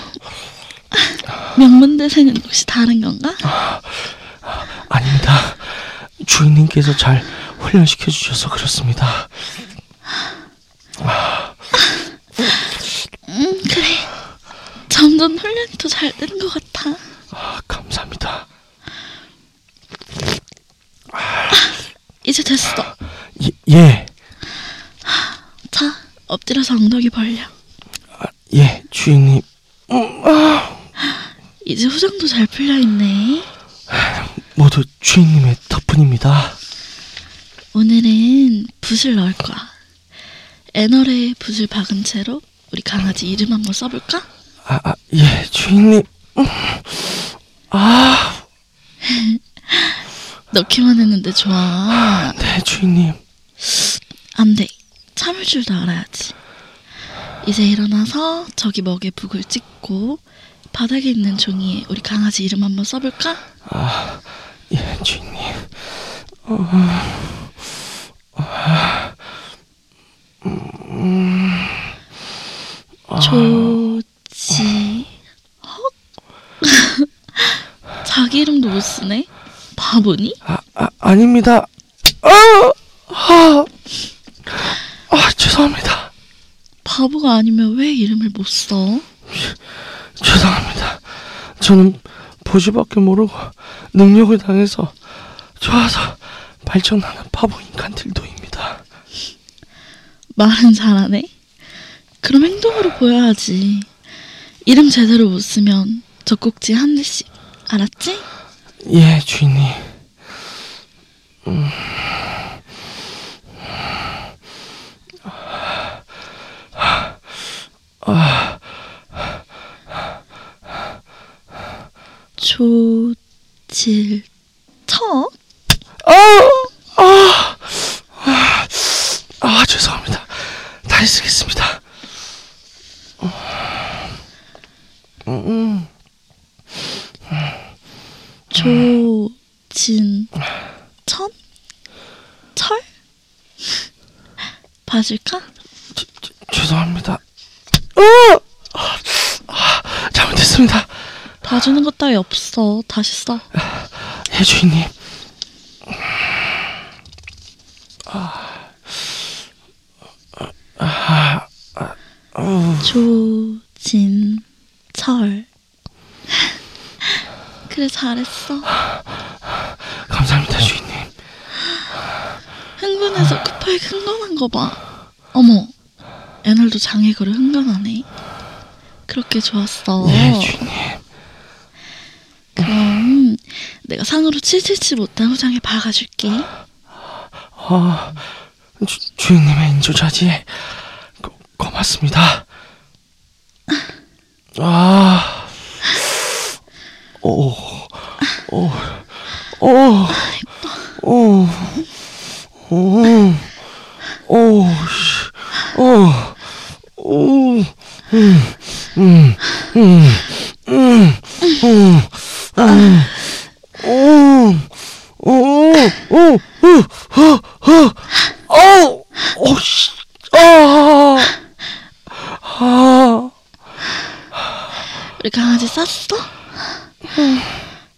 명문대생은 혹시 다른 건가?
아닙니다. 주인님께서 잘 훈련시켜 주셔서 그렇습니다.
음, 그래. 점점 훈련이 더잘 되는 것 같아.
아, 감사합니다.
이제 됐어.
예, 예,
자, 엎드려서 엉덩이 벌려.
예, 주인님.
이제 후정도 잘 풀려 있네.
모두 주인님의 덕분입니다.
오늘은 붓을 넣을 거야. 애널에 붓을 박은 채로 우리 강아지 이름 한번 써볼까?
아, 아 예, 주인님. 아, <laughs>
넣기만 했는데 좋아.
네, 주인님.
안 돼. 참을 줄도 알아야지. 이제 일어나서 저기 먹에 북을 찍고 바닥에 있는 종이에 우리 강아지 이름 한번 써볼까?
아, 예, 주인님.
조 지 헉? <laughs> 자기 이름도 못 쓰네? 바보니?
아, 아 아닙니다. 아, 아, 아, 죄송합니다.
바보가 아니면 왜 이름을 못 써?
죄송합니다. 저는 보지밖에 모르고 능력을 당해서 좋아서 발전하는 바보 인간 들도입니다.
말은 잘하네. 그럼 행동으로 보여야지. 이름 제대로 못 쓰면 젖꼭지 한 대씩. 알았지?
예, 주인님.
조질터?
아, 죄송합니다. 다시 쓰겠습니다.
조진천? 철? 봐줄까?
죄송합니다. 어! 아, 잘못했습니다.
봐주는 것 따위 없어. 다시 써.
예, 주인님.
조진 철. 그래 잘했어.
감사합니다, 주인님.
흥분해서 급하게 흥건한 거 봐. 어머, 애널도 장애거를 흥건하네. 그렇게 좋았어.
예, 주인님.
그럼 내가 상으로 칠칠치 못한 후장에 박아줄게.
아, 주, 주인님의 인조자지. 고, 고맙습니다. 아, 오, 오, 오, 오, 오, 오, 오, 씨, 오, 오, 음, 음, 음, 음, 음, 음, 오, 오, 오, 어, 어, 어, 씨, 아, 아,
우리 강아지 쌌어?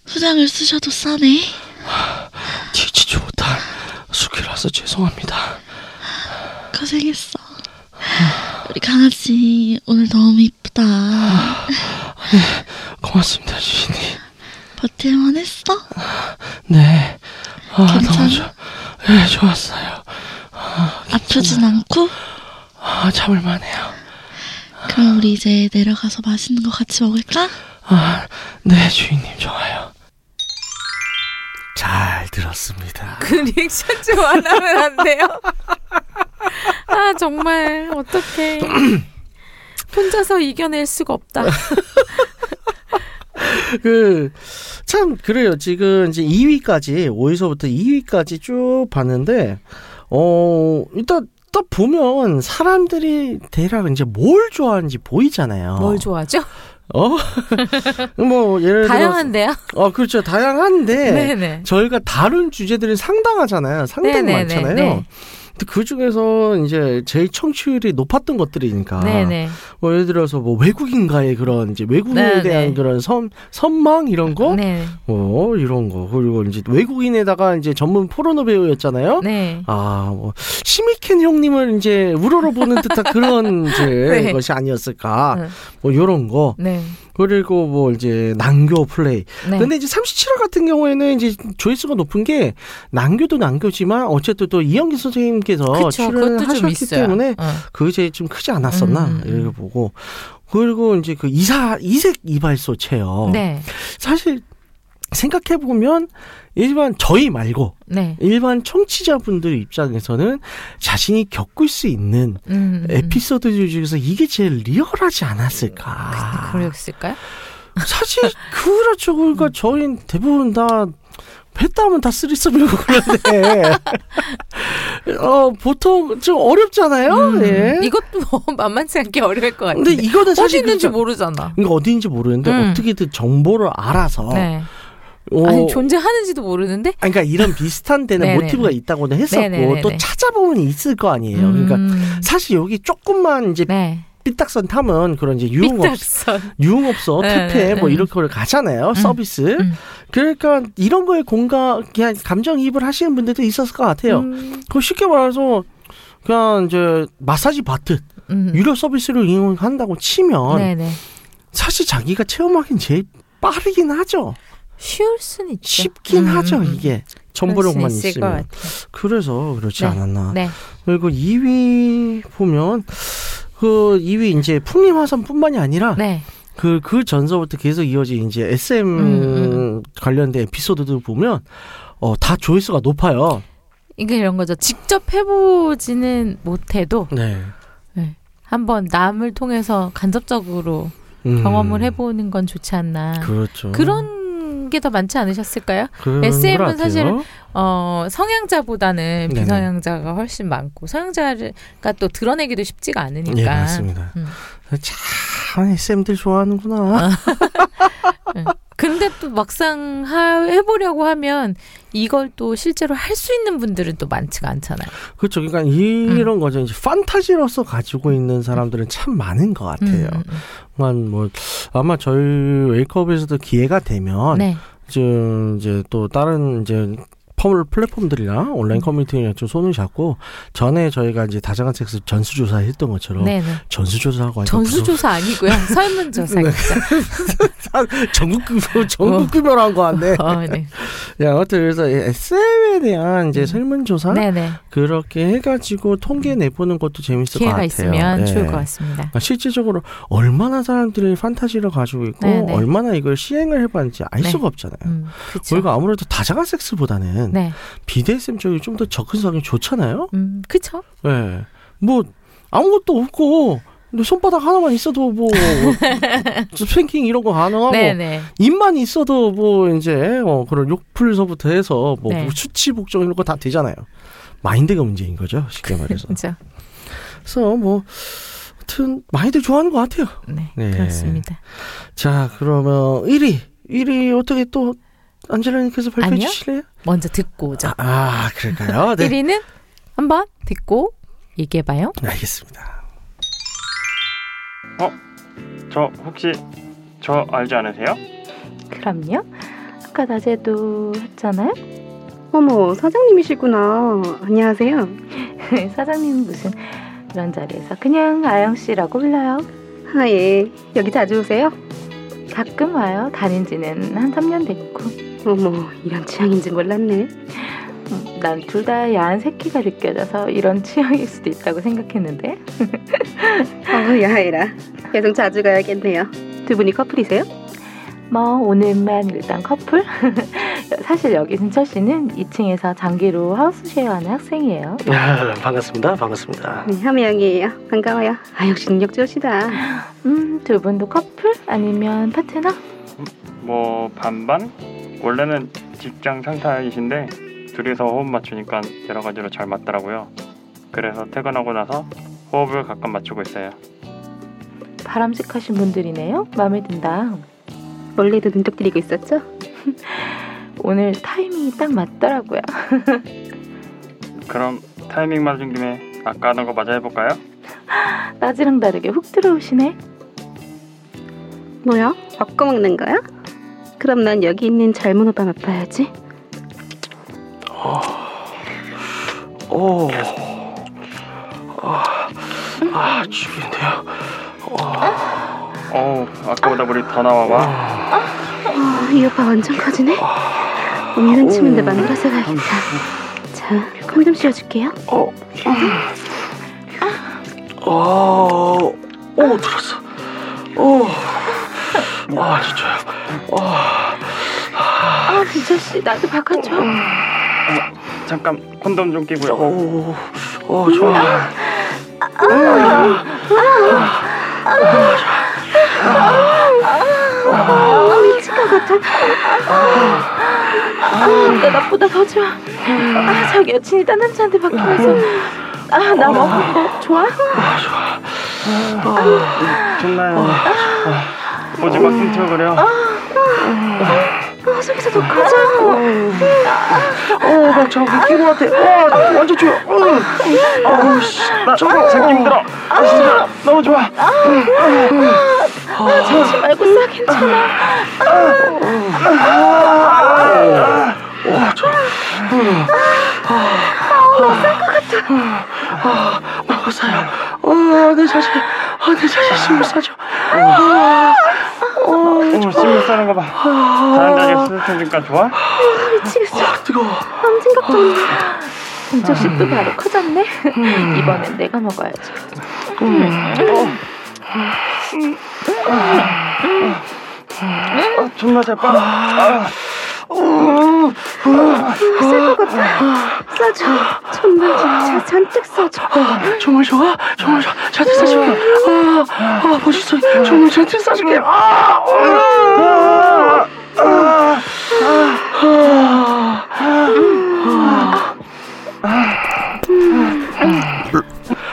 수장을 쓰셔도 싸네.
뒤지지 못할 숙이라서 죄송합니다.
고생했어. 우리 강아지 오늘 너무 이쁘다.
고맙습니다, 주인님.
버틸만 했어?
네. 아,
괜찮아?
너무 좋, 네, 좋았어요.
아프진 않고?
아, 참을만 해요.
그럼 우리 이제 내려가서 맛있는 거 같이 먹을까?
아, 네, 주인님 좋아요. 잘 들었습니다.
그 리액션 좀 안 하면 안 돼요? <laughs> 아 정말 어떡해. 혼자서 이겨낼 수가 없다. <laughs>
그, 참, 그래요. 지금 이제 2위까지, 5위서부터 2위까지 쭉 봤는데, 어, 일단, 딱 보면 사람들이 대략 이제 뭘 좋아하는지 보이잖아요.
뭘 좋아하죠?
어? <laughs> 뭐, 예를 들어.
다양한데요?
어, 그렇죠. 다양한데. <laughs>
네네.
저희가 다룬 주제들이 상당하잖아요. 상당히
네네네,
많잖아요.
네.
근데 그 중에서 이제 제일 청취율이 높았던 것들이니까.
네네.
뭐 예를 들어서 뭐 외국인과의 그런 이제 외국인에
네네.
대한 그런 선 선망 이런 거,
네.
어 이런 거 그리고 이제 외국인에다가 이제 전문 포르노 배우였잖아요.
네.
아, 뭐 시미켄 형님을 이제 우러러보는 듯한 그런 <laughs> 이제
네.
것이 아니었을까.
응.
뭐 요런 거.
네.
그리고 뭐 이제 난교 플레이.
네.
근데 이제 37화 같은 경우에는 이제 조회수가 높은 게 난교도 난교지만 어쨌든 또 이영기 선생님께서
그쵸.
출연을
그것도 좀
하셨기
있어요.
때문에
어.
그게 제일 좀 크지 않았었나
음, 음, 음.
이렇게 보고 그리고 이제 그 이사 이색 이발소 체험
네.
사실 생각해 보면 일반 저희 말고
네.
일반 청취자분들 입장에서는 자신이 겪을 수 있는
음, 음.
에피소드 중에서 이게 제일 리얼하지 않았을까.
그랬을까요?
사실 그렇죠. 그러니까 저희 대부분 다 했다면 다 쓰리썸이고 그런데 <laughs> 어 보통 좀 어렵잖아요.
음,
예.
이것도 뭐 <laughs> 만만치 않게 어려울 것 같은데.
근데 이거는
어디
사실
있는지
그러니까,
모르잖아.
그러니까 어디인지 모르는데
음.
어떻게든 정보를 알아서
네.
어,
아니 존재하는지도 모르는데.
아니, 그러니까 이런 비슷한 데는 <laughs>
네네.
모티브가 있다고는 했었고
네네네네.
또 찾아보면 있을 거 아니에요. 그러니까
음,
사실 여기 조금만 이제
네.
삐딱선 타면 그런 이제 유흥업
삐딱선.
유흥업소 <laughs>
네,
택배
네,
뭐
네.
이런 거를 가잖아요 서비스
음.
그러니까 이런 거에 공감 그냥 감정이입을 하시는 분들도 있었을 것 같아요
음,
그 쉽게 말해서 그냥 이제 마사지 받듯
음.
유료 서비스를 이용한다고 치면
네네.
사실 자기가 체험하긴 제일 빠르긴 하죠
쉬울 순 있죠.
쉽긴
음,
하죠
음, 음.
이게
것
있으면. 그래서 그렇지
네.
않았나
네.
그리고 2위 보면 그 2위 이제 풍림화산뿐만이 아니라
네.
그, 그 전서부터 계속 이어진 이제 SM
음,
관련된 에피소드들 보면, 어, 다 조회수가 높아요.
이게 이런 거죠. 직접 해보지는 못해도
네.
한번 남을 통해서 간접적으로
음,
경험을 해보는 건 좋지 않나.
그렇죠.
그런 게 더 많지 않으셨을까요?
그런
SM
은것 같아요.
사실 어, 성향자보다는
네네.
비성향자가 훨씬 많고 성향자가 또 드러내기도 쉽지가 않으니까.
예, 맞습니다.
음.
참, SM들 좋아하는구나. <laughs>
근데 또 막상 하, 해보려고 하면 이걸 또 실제로 할 수 있는 분들은 또 많지가 않잖아요.
그렇죠. 그러니까 이런
음.
거죠. 이제 판타지로서 가지고 있는 사람들은 참 많은 것 같아요.
음, 음,
만 뭐, 아마 저희 웨이크업에서도 기회가 되면,
음. 네.
좀 이제 또 다른 이제 펌을 플랫폼들이랑 온라인 커뮤니티랑 좀 손을 잡고 전에 저희가 이제 다자간 섹스 전수조사 했던 것처럼
네네.
전수조사하고 하니까
전수조사 아니고요. <laughs> 설문조사.
네. 전국급 <laughs> 전국급여라는 거 같네.
어, 네.
야, 아무튼 그래서 SM에 대한 이제 설문조사
네네.
그렇게 해가지고 통계 내보는 것도 재밌을 것
기회가
같아요.
있으면
네.
좋을 것 같습니다.
그러니까 실질적으로 얼마나 사람들이 판타지를 가지고 있고
네네.
얼마나 이걸 시행을 해봤는지 알
네.
수가 없잖아요.
음, 그렇죠.
우리가 아무래도 다자간 섹스보다는
네.
BDSM 쪽이 좀 더 접근성이 좋잖아요.
음, 그쵸.
예. 뭐 아무것도 없고 근데 손바닥 하나만 있어도 뭐 <laughs> 스팽킹 이런 거 가능하고
네네.
입만 있어도 뭐 이제 어 그런 욕풀서부터 해서 뭐
네.
수치 복종 이런 거 다 되잖아요. 마인드가 문제인 거죠. 쉽게 <laughs> 말해서.
그죠.
그래서 뭐 하여튼 많이들 좋아하는 것 같아요.
네,
네.
그렇습니다.
자 그러면 1위 1위 어떻게 또
안젤라님께서 발표해
아니요.
주실래요?
먼저 듣고 오죠.
아, 그럴까요? 네.
1위는 한번 듣고 얘기해봐요.
알겠습니다.
저 혹시 저 알지 않으세요?
그럼요. 아까 낮에도 했잖아요.
어머, 사장님이시구나. 안녕하세요. <laughs>
사장님 무슨 이런 자리에서 그냥 아영 씨라고 불러요.
아, 예. 여기 자주 오세요?
가끔 와요. 다닌 지는 한 3년 됐고.
어머, 이런 취향인지 몰랐네.
난 둘 다 야한 새끼가 느껴져서 이런 취향일 수도 있다고 생각했는데. <laughs>
어우, 야해라. 계속 자주 가야겠네요. 두 분이 커플이세요?
뭐 오늘만 일단 커플. <laughs> 사실 여기 승철 씨는 2층에서 장기로 하우스 쉐어하는 학생이에요.
아, <laughs> 반갑습니다. 반갑습니다.
네, 함양이에요. 반가워요. 아, 역시 능력 좋으시다.
음, 두 분도 커플 아니면 파트너?
뭐 반반? 원래는 직장 상사이신데 둘이서 호흡 맞추니까 여러 가지로 잘 맞더라고요. 그래서 퇴근하고 나서 호흡을 가끔 맞추고 있어요.
바람직하신 분들이네요. 마음에 든다.
원래도 눈독 들이고 있었죠? <laughs>
오늘 타이밍이 딱 맞더라고요. <laughs>
그럼 타이밍 맞은 김에 아까 하던 거 마저 해볼까요? <laughs>
낮이랑 다르게 훅 들어오시네.
뭐야? 바꿔 먹는 거야? 그럼 난 여기 있는 젊은 오빠 맛봐야지.
오. 아, 아 죽이는데요.
어우 아까보다 물이 더 나와봐.
아, 이 오빠 완전 커지네. 없는 침인데 만들어서 가야겠다. 자, 컨돔 씌워줄게요.
어. 어. 오, 들었어. 오. 아, 진짜요.
아, 승철 씨, 나도 바꿔줘.
잠깐 콘돔 좀 끼고요.
오. 오, 좋아.
아, 미칠 것 같아.
아, 나 나보다 더 좋아. 아, 자기 여친이 딴 남자한테 바뀌면서. 아, 나 먹은 거 좋아?
좋나요? 오지 마 꿈틀거려.
아, 속에서 더 커져.
어, 나 저거 끼고 같아. 어, 완전 좋아. 어. 어우, 씨.
나 저거 새끼 힘들어. 아, 진짜 너무 좋아.
잠시 말고 싸 괜찮아.
와, 저. 아, 먹고 사요. 어, 내 자신, 아, 내 자신 숨을 싸 죠.
어, 심을 싸는 거 봐. 다른 자리에 스스로니까 좋아?
미치겠어.
아, 뜨거워.
아무 생각도 안 나.
씨또 바로 커졌네. 이번엔 내가 먹어야지.
아, 존나 잘 빨아. 아,
쌀것 같아. 싸줘. 정말 자, 잔뜩 싸줘.
정말 좋아? 정말 좋아. 잔뜩 싸줄게. 아, 아, 멋있어. 정말 잔뜩 싸줄게. 아, 아,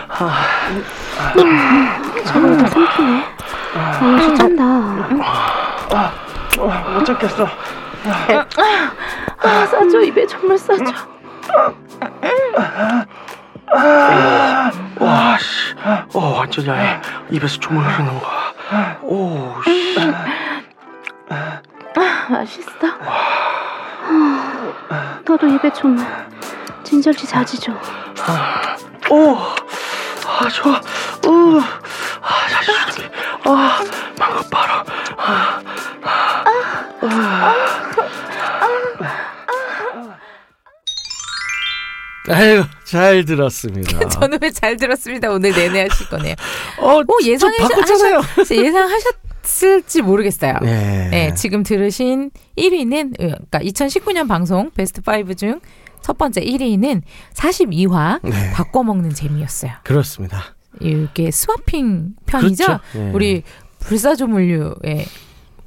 아,
정말 더 삼키네. 아, 역시 짠다.
못 참겠어.
아, 싸줘. 입에 정말 싸줘.
와, 씨. 어, 완전 야해. 입에서 조물 흐르는 거야. 오, 씨.
맛있어.
너도 입에 좀 진절지 자지 좀.
오, 아, 좋아. 우, 아, 다시 줄게. 아, 방금 바로. 아, 아이고, 잘 들었습니다. <laughs>
저는 왜 잘 들었습니다. 오늘 내내 하실 거네요.
어,
뭐 예상하셨,
바꿨잖아요.
예상하셨을지 모르겠어요.
네.
네, 지금 들으신 1위는 그러니까 2019년 방송 베스트 5중 첫 번째 1위는 42화
네.
바꿔 먹는 재미였어요.
그렇습니다.
이게 스와핑 편이죠.
그렇죠. 네.
우리 불사조물류의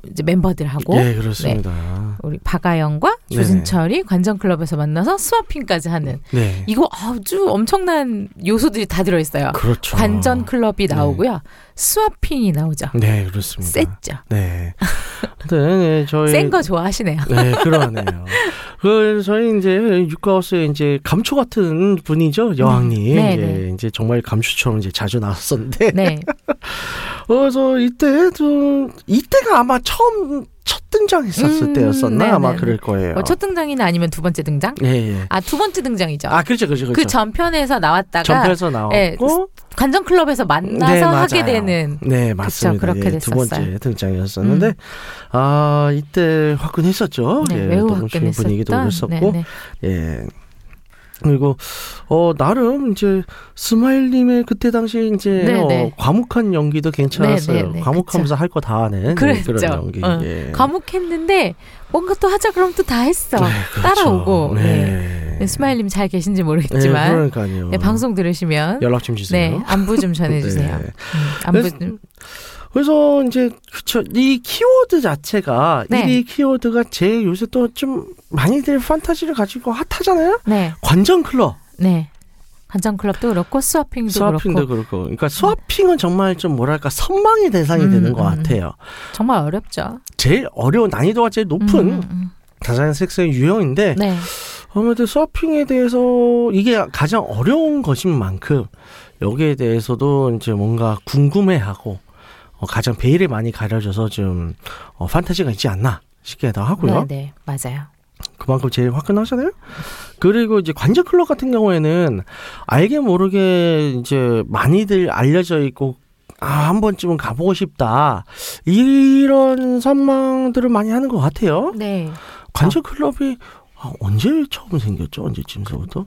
이제 멤버들하고
예, 그렇습니다.
우리 박아영과
네네.
조진철이 관전클럽에서 만나서 스와핑까지 하는
네.
이거 아주 엄청난 요소들이 다 들어있어요.
그렇죠.
관전 클럽이 나오고요. 스와핑이 나오죠.
네, 그렇습니다.
셌죠.
네. 네, 네, 저희
센 거 좋아하시네요.
네, 그러네요. 그 저희 이제 육가하우스의 이제 감초 같은 분이죠, 여왕님.
네,
예,
네.
이제 정말 감초처럼 이제 자주 나왔었는데.
네. <laughs>
그래서 이때 좀 이때가 아마 처음 첫 등장했었을
음,
때였었나
네,
아마
네.
그럴 거예요.
뭐 첫 등장이나 아니면 두 번째 등장?
예, 예.
아, 두 번째 등장이죠.
아, 그렇죠, 그렇죠, 그렇죠.
그 전편에서 나왔다가
전편에서 나왔고
예, 관전 클럽에서 만나서
네,
하게. 되는
네, 맞습니다.
그렇게
예, 두. 번째 등장이었었는데
음.
아 이때 화끈했었죠.
네,
예,
매우 화끈했었던,
분위기도 그랬었고,
네,
예. 그리고 어 나름 이제 스마일님의 그때 당시 이제
네,
어,
네.
과묵한 연기도 괜찮았어요.
네, 네, 네,
과묵하면서 할 거 다 하는 네,
그랬죠.
그런 연기.
어,
예.
과묵했는데 뭔가 또 하자 그럼 또 다 했어.
그렇죠.
따라오고.
네.
네. 네, 스마일님 잘 계신지
네,
모르겠지만
그러니까요.
네, 방송 들으시면
연락 좀 주세요.
네, 안부 좀 전해주세요. <laughs>
네.
음, 안부 좀.
그래서 이제 그쵸 이 키워드 자체가
네.
1위 키워드가 제 요새 또 좀 많이들 판타지를 가지고 핫하잖아요.
네,
관전 클럽,
네. 관전 클럽도 그렇고 스와핑도
스와핑도
그렇고
그렇고, 그러니까 스와핑은 정말 좀 뭐랄까 선망의 대상이
음,
되는 것
음,
같아요.
정말 어렵죠.
제일 어려운 난이도가 제일 높은
음, 음,
다자연 섹스의 유형인데
음. 네,
아무래도 서핑에 대해서 이게 가장 어려운 것인 만큼 여기에 대해서도 이제 뭔가 궁금해하고 어, 가장 베일에 많이 가려져서 좀 어, 판타지가 있지 않나 싶기도 하고요.
네, 네, 맞아요.
그만큼 제일 화끈하잖아요. 그리고 이제 관절 클럽 같은 경우에는 알게 모르게 이제 많이들 알려져 있고 아, 한 번쯤은 가보고 싶다. 이런 선망들을 많이 하는 것 같아요.
네,
관절 클럽이 아, 언제 처음 생겼죠? 언제쯤서부터?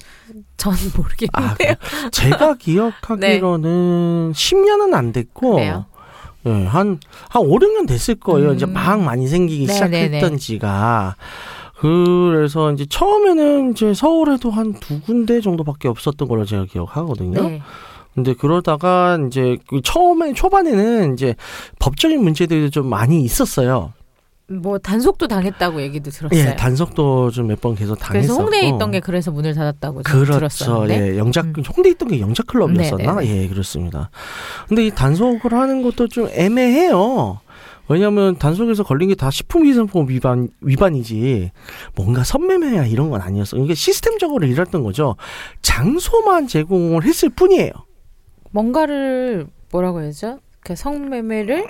전 모르겠는데요.
아? 제가 <laughs> 기억하기로는 10년은 안 됐고,
그래요?
예, 한, 한 5, 6년 됐을 거예요.
음.
이제 막 많이 생기기
네,
시작했던
네,
지가. 그래서 이제 처음에는 이제 서울에도 한 두 군데 정도밖에 없었던 걸로 제가 기억하거든요.
네,
근데 그러다가 이제 그 처음에 초반에는 이제 법적인 문제들이 좀 많이 있었어요.
뭐 단속도 당했다고 얘기도 들었어요.
예, 단속도 좀 몇 번 계속 당했었고.
그래서 홍대에 있던 게 그래서 문을 닫았다고 좀
그렇죠.
들었었는데.
예, 영작
음.
홍대에 있던 게 영작 클럽이었었나?
네,
예, 그렇습니다. 근데 이 단속을 하는 것도 좀 애매해요. 왜냐하면 단속에서 걸린 게 다 식품위생법 위반 위반이지 뭔가 선매매야 이런 건 아니었어. 이게 시스템적으로 일했던 거죠. 장소만 제공을 했을 뿐이에요.
뭔가를 뭐라고 해야죠? 그 성매매를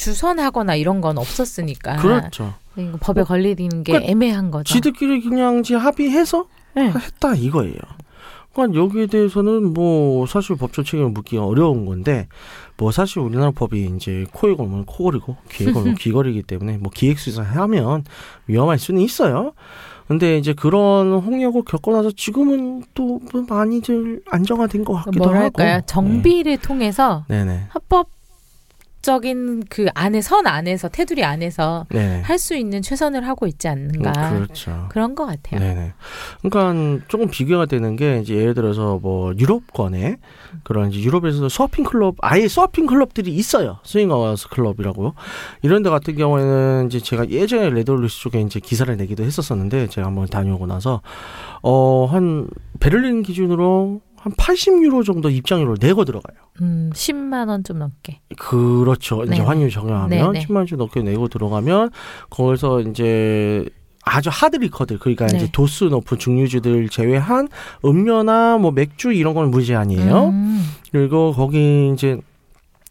주선하거나 이런 건 없었으니까.
그렇죠.
법에 걸리는 게
그러니까
애매한 거죠.
지들끼리 그냥 지 합의해서
네.
했다 이거예요. 그러니까 여기에 대해서는 뭐 사실 법적 책임을 묻기가 어려운 건데 뭐 사실 우리나라 법이 이제 코에 걸면 코걸이고 귀에 걸면 <laughs> 귀걸이기 때문에 뭐 기획수사하면 위험할 수는 있어요. 근데 이제 그런 홍역을 겪고 나서 지금은 또뭐 많이들 안정화된 것 같기도
뭐랄까요?
하고.
정비를 통해서
네. 네네.
합법 적인 그 안에 선 안에서 테두리 안에서
네.
할수 있는 최선을 하고 있지 않는가
음, 그렇죠.
그런 것 같아요.
네네. 그러니까 조금 비교가 되는 게 이제 예를 들어서 뭐 유럽권에 그런 이제 유럽에서도 스와핑 클럽 아예 스와핑 클럽들이 있어요. swingers 클럽이라고요. 이런 데 같은 경우에는 이제 제가 예전에 레드홀릭스 쪽에 이제 기사를 내기도 했었었는데 제가 한번 다녀오고 나서 어한 베를린 기준으로 한 80유로 정도 입장료를 내고 들어가요.
음, 10만 원 좀 넘게.
그렇죠. 이제
네.
환율 적용하면
네, 네.
10만 원 넘게 내고 들어가면 거기서 이제 아주 하드 리커들 그러니까
네.
이제 도수 높은 중류주들 제외한 음료나 뭐 맥주 이런 건 무제한이에요.
음,
그리고 거기 이제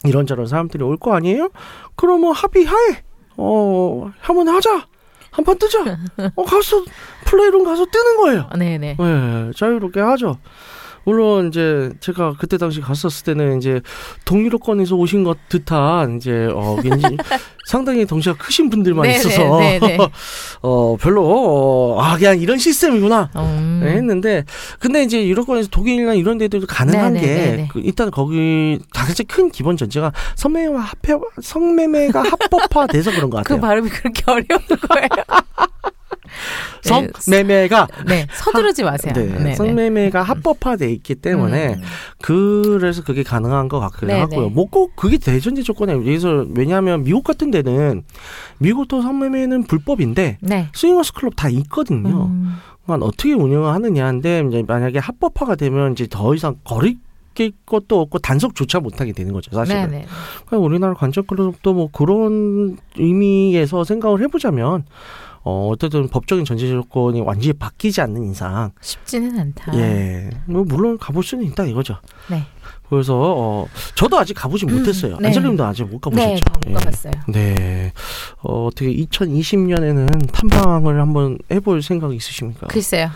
이런저런 사람들이 올 거 아니에요? 그러면 합의하에 어 한번 하자. 한 판 뜨자. <laughs> 어 가서 플레이룸 가서 뜨는 거예요.
네네.
네, 자유롭게 하죠. 물론 이제 제가 그때 당시 갔었을 때는 이제 동유럽권에서 오신 것 듯한 이제 어 왠지 <laughs> 상당히 덩치가 크신 분들만
네네,
있어서
네네. <laughs>
어 별로 어, 아 그냥 이런 시스템이구나
음.
네, 했는데 근데 이제 유럽권에서 독일이나 이런 데들도 가능한
네네,
게. 그 일단 거기 가장 큰 기본 전제가 성매매와 합해 성매매가 합법화돼서 그런
것그
같아요.
발음이 그렇게 어려운 거예요. <laughs>
성매매가
네, 서두르지 마세요.
네,
네, 네.
성매매가 합법화돼 있기 때문에
음.
그래서 그게 가능한 것 같기도
네,
하고요.
네.
뭐꼭 그게 대전제 조건이에요. 그래서 왜냐하면 미국 같은 데는 미국도 성매매는 불법인데
네.
스윙어스 클럽 다 있거든요.
음,
그러니까 어떻게 운영을 하느냐인데 이제 만약에 합법화가 되면 이제 더 이상 거리 낄 것도 없고 단속조차 못하게 되는 거죠 사실은.
네네.
그러니까 우리나라 관전 클럽도 뭐 그런 의미에서 생각을 해보자면 어 어쨌든 법적인 전제 조건이 완전히 바뀌지 않는 이상
쉽지는 않다.
예, 뭐 물론 가볼 수는 있다 이거죠.
네.
그래서 어 저도 아직 가보지 못했어요.
네.
안젤님도 아직 못 가보셨죠?
네, 못
예.
가봤어요.
네. 어, 어떻게 2020년에는 탐방을 한번 해볼 생각 있으십니까? <laughs>
글쎄요.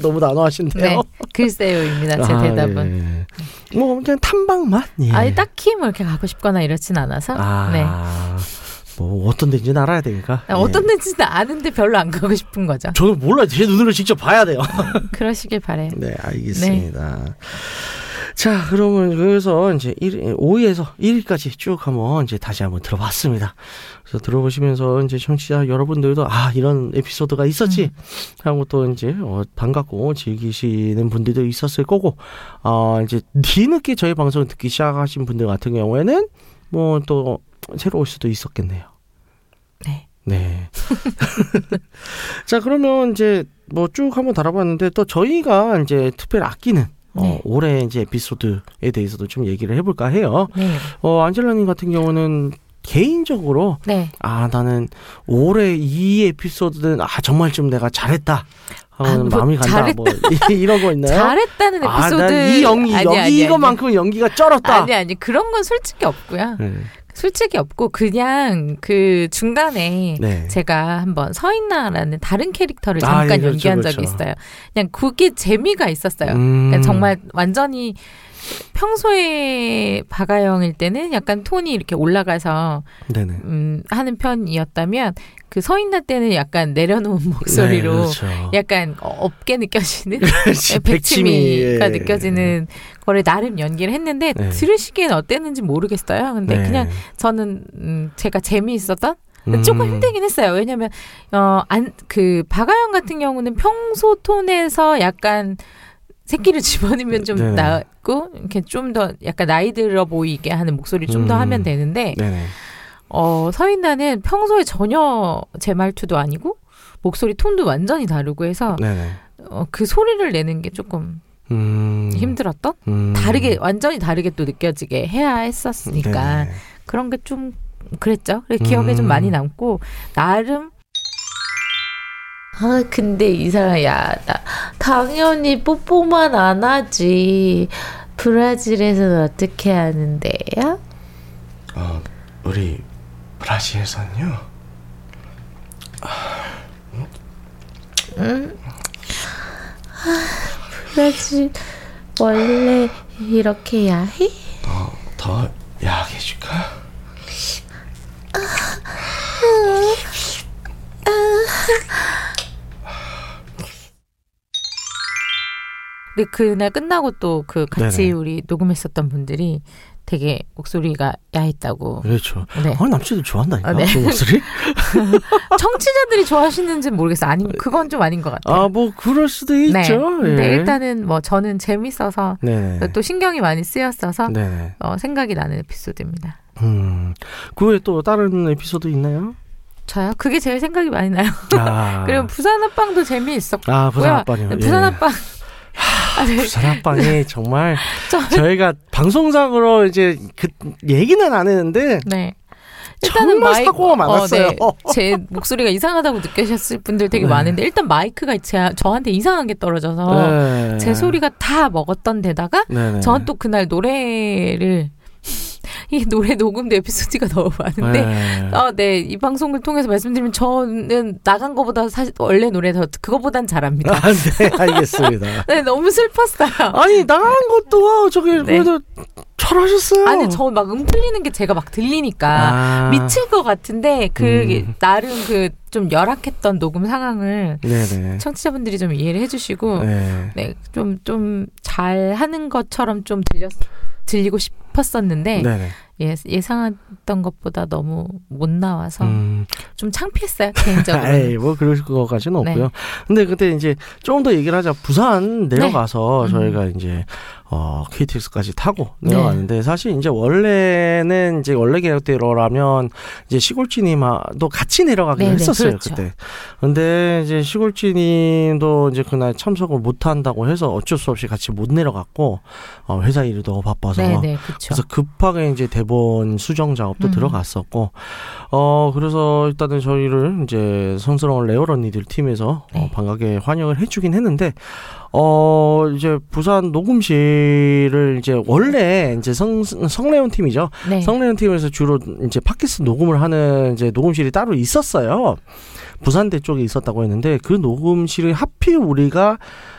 너무 난호하신데요.
네. 글쎄요입니다. 제
아,
대답은.
예. 뭐 그냥 탐방만. 예.
아니 딱히 뭐 이렇게 가고 싶거나 이렇진 않아서.
아,
네.
뭐 어떤 데인지는 알아야 되니까.
아,
예.
어떤 데인지는 아는데 별로 안 가고 싶은 거죠.
저는 몰라요. 제 눈으로 직접 봐야 돼요. <laughs>
그러시길 바래요.
네, 알겠습니다. 자, 그러면 그래서 이제 1, 5위에서 1위까지 쭉 한번 이제 다시 한번 들어봤습니다. 그래서 들어보시면서 이제 청취자 여러분들도 아, 이런 에피소드가 있었지. 하고 또 이제 어, 반갑고 즐기시는 분들도 있었을 거고, 어, 이제 뒤늦게 저희 방송을 듣기 시작하신 분들 같은 경우에는 뭐 또 새로 올 수도 있었겠네요.
네.
네. <laughs> 자, 그러면 이제 뭐 쭉 한번 달아봤는데 또 저희가 이제 특별히 아끼는 어,
네.
올해 이제 에피소드에 대해서도 좀 얘기를 해볼까 해요.
네.
어, 안젤라님 같은 경우는 개인적으로
네.
아 나는 올해 이 에피소드는 아 정말 좀 내가 잘했다 하는
아, 뭐
마음이 간다
잘했다.
뭐 <laughs> 이런 거 있나요?
잘했다는
아,
에피소드.
난이 연기
아니, 아니, 아니.
이거만큼 연기가 쩔었다.
아니 아니 그런 건 솔직히 없고요.
네.
솔직히 없고 그냥 그 중간에
네.
제가 한번 서인나라는 다른 캐릭터를
아,
잠깐
예, 그렇죠,
연기한
그렇죠.
적이 있어요. 그냥 그게 재미가 있었어요.
음.
그러니까 정말 완전히 평소에 박아영일 때는 약간 톤이 이렇게 올라가서
네네.
음, 하는 편이었다면 그 서인나 때는 약간 내려놓은 <laughs> 목소리로
네, 그렇죠.
약간 어, 없게 느껴지는 <laughs>
그렇지,
백치미가
예.
느껴지는 거를 나름 연기를 했는데
네.
들으시기엔 어땠는지 모르겠어요. 근데
네.
그냥 저는 음, 제가 재미있었던
음.
조금 힘들긴 했어요. 왜냐면 어안그 박아영 같은 경우는 평소 톤에서 약간 새끼를 집어넣으면 좀
네네.
낫고 이렇게 좀 더 약간 나이 들어 보이게 하는 목소리 좀더
음.
하면 되는데
네네.
어 서인나는 평소에 전혀 제 말투도 아니고 목소리 톤도 완전히 다르고 해서
네네.
어, 그 소리를 내는 게 조금
음.
힘들었던
음.
다르게 완전히 다르게 또 느껴지게 해야 했었으니까. 그런 게 좀 그랬죠. 기억에 좀
음.
많이 남고 나름 아 근데 이사야 나 당연히 뽀뽀만 안 하지 브라질에서는 어떻게 하는데요?
어, 우리 브라질에서는요.
응? 아, 브라질 원래 이렇게 야해?
더, 더 야하게 해줄까?
근데 그날 끝나고 또 그 같이
네네.
우리 녹음했었던 분들이 되게 목소리가 야했다고.
그렇죠.
네.
어, 남친들 좋아한다니까.
아, 네.
그 목소리? <laughs>
청취자들이 좋아하시는지는 모르겠어. 아니 그건 좀 아닌 것 같아요.
아, 뭐, 그럴 수도
네.
있죠.
근데
예.
일단은 뭐 저는 재밌어서
네네.
또 신경이 많이 쓰였어서. 어, 생각이 나는 에피소드입니다.
음. 그 외에 또 다른 에피소드 있나요?
저요? 그게 제일 생각이 많이 나요.
아. <laughs>
그리고 부산 합방도 재미있었고요.
아, 부산 합방이요.
부산
예.
합방. 아, 네.
부산 합방이 정말
저-
저희가 방송상으로 이제 그 얘기는 안 했는데
네.
정말 사고가 많았어요.
어, 네. 제 목소리가 이상하다고 느끼셨을 분들 되게
네.
많은데 일단 마이크가 제, 저한테 이상하게 떨어져서
네.
제 소리가 다 먹었던 데다가
네네.
저는 또 그날 노래를 이 노래 녹음도 에피소드가 <laughs> 너무 많은데
네.
아, 네. 이 방송을 통해서 말씀드리면 저는 나간 거보다 사실 원래 노래 더 그거보단 잘합니다.
아, 네, 알겠습니다. <laughs>
네, 너무 슬펐어요.
아니 나간 것도 저기
네.
그래도 잘하셨어요.
아니, 저 막 음 틀리는 게 제가 막 들리니까
아.
미칠 것 같은데 그
음.
나름 그좀 열악했던 녹음 상황을
네네.
청취자분들이 좀 이해를 해주시고
네.
네, 좀 좀 잘하는 것처럼 좀 들렸 들리고 싶 었었는데
네네.
예, 예상했던 것보다 너무 못 나와서
음.
좀 창피했어요 개인적으로.
에이, <laughs> 뭐 그럴 것까지는
네.
없고요. 근데 그때 이제 좀더 얘기를 하자. 부산 내려가서
음.
저희가 이제 어 KTX까지 타고
네.
내려갔는데 사실 이제 원래는 이제 원래 계획대로라면 이제 시골지님도 같이 내려가기로
네네,
했었어요
그렇죠.
그때. 근데 이제 시골지님도 이제 그날 참석을 못 한다고 해서 어쩔 수 없이 같이 못 내려갔고 어 회사 일이 너무 바빠서
네네 그렇죠.
그래서 급하게 이제 대본 수정 작업도
음.
들어갔었고, 어, 그래서 일단은 저희를 이제 성스러운 레어언니들 팀에서
네.
어, 반갑게 환영을 해주긴 했는데, 어, 이제 부산 녹음실을 이제 원래 이제 성, 성레온 팀이죠.
네.
성레온 팀에서 주로 이제 팟캐스트 녹음을 하는 이제 녹음실이 따로 있었어요. 부산대 쪽에 있었다고 했는데, 그 녹음실이 하필 우리가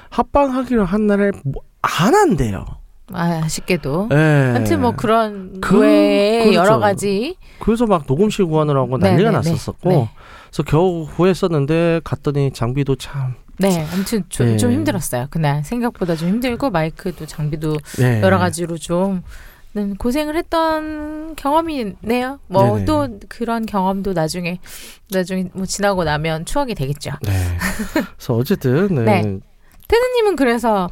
합방하기로 한 날에 뭐 안 한대요.
아, 아쉽게도.
예.
하여튼 뭐 그런
그-
외에
그렇죠.
여러 가지
그래서 막 녹음실 구하느라고 난리가
네네네.
났었었고
네.
그래서 겨우 구했었는데 갔더니 장비도 참
네, 아무튼 좀,
네.
좀 힘들었어요. 그날 생각보다 좀 힘들고 마이크도 장비도
네.
여러 가지로 좀 음, 고생을 했던 경험이네요. 뭐. 또 그런 경험도 나중에 나중에 뭐 지나고 나면 추억이 되겠죠.
네. 그래서 어쨌든 네.
네. 테드님은 그래서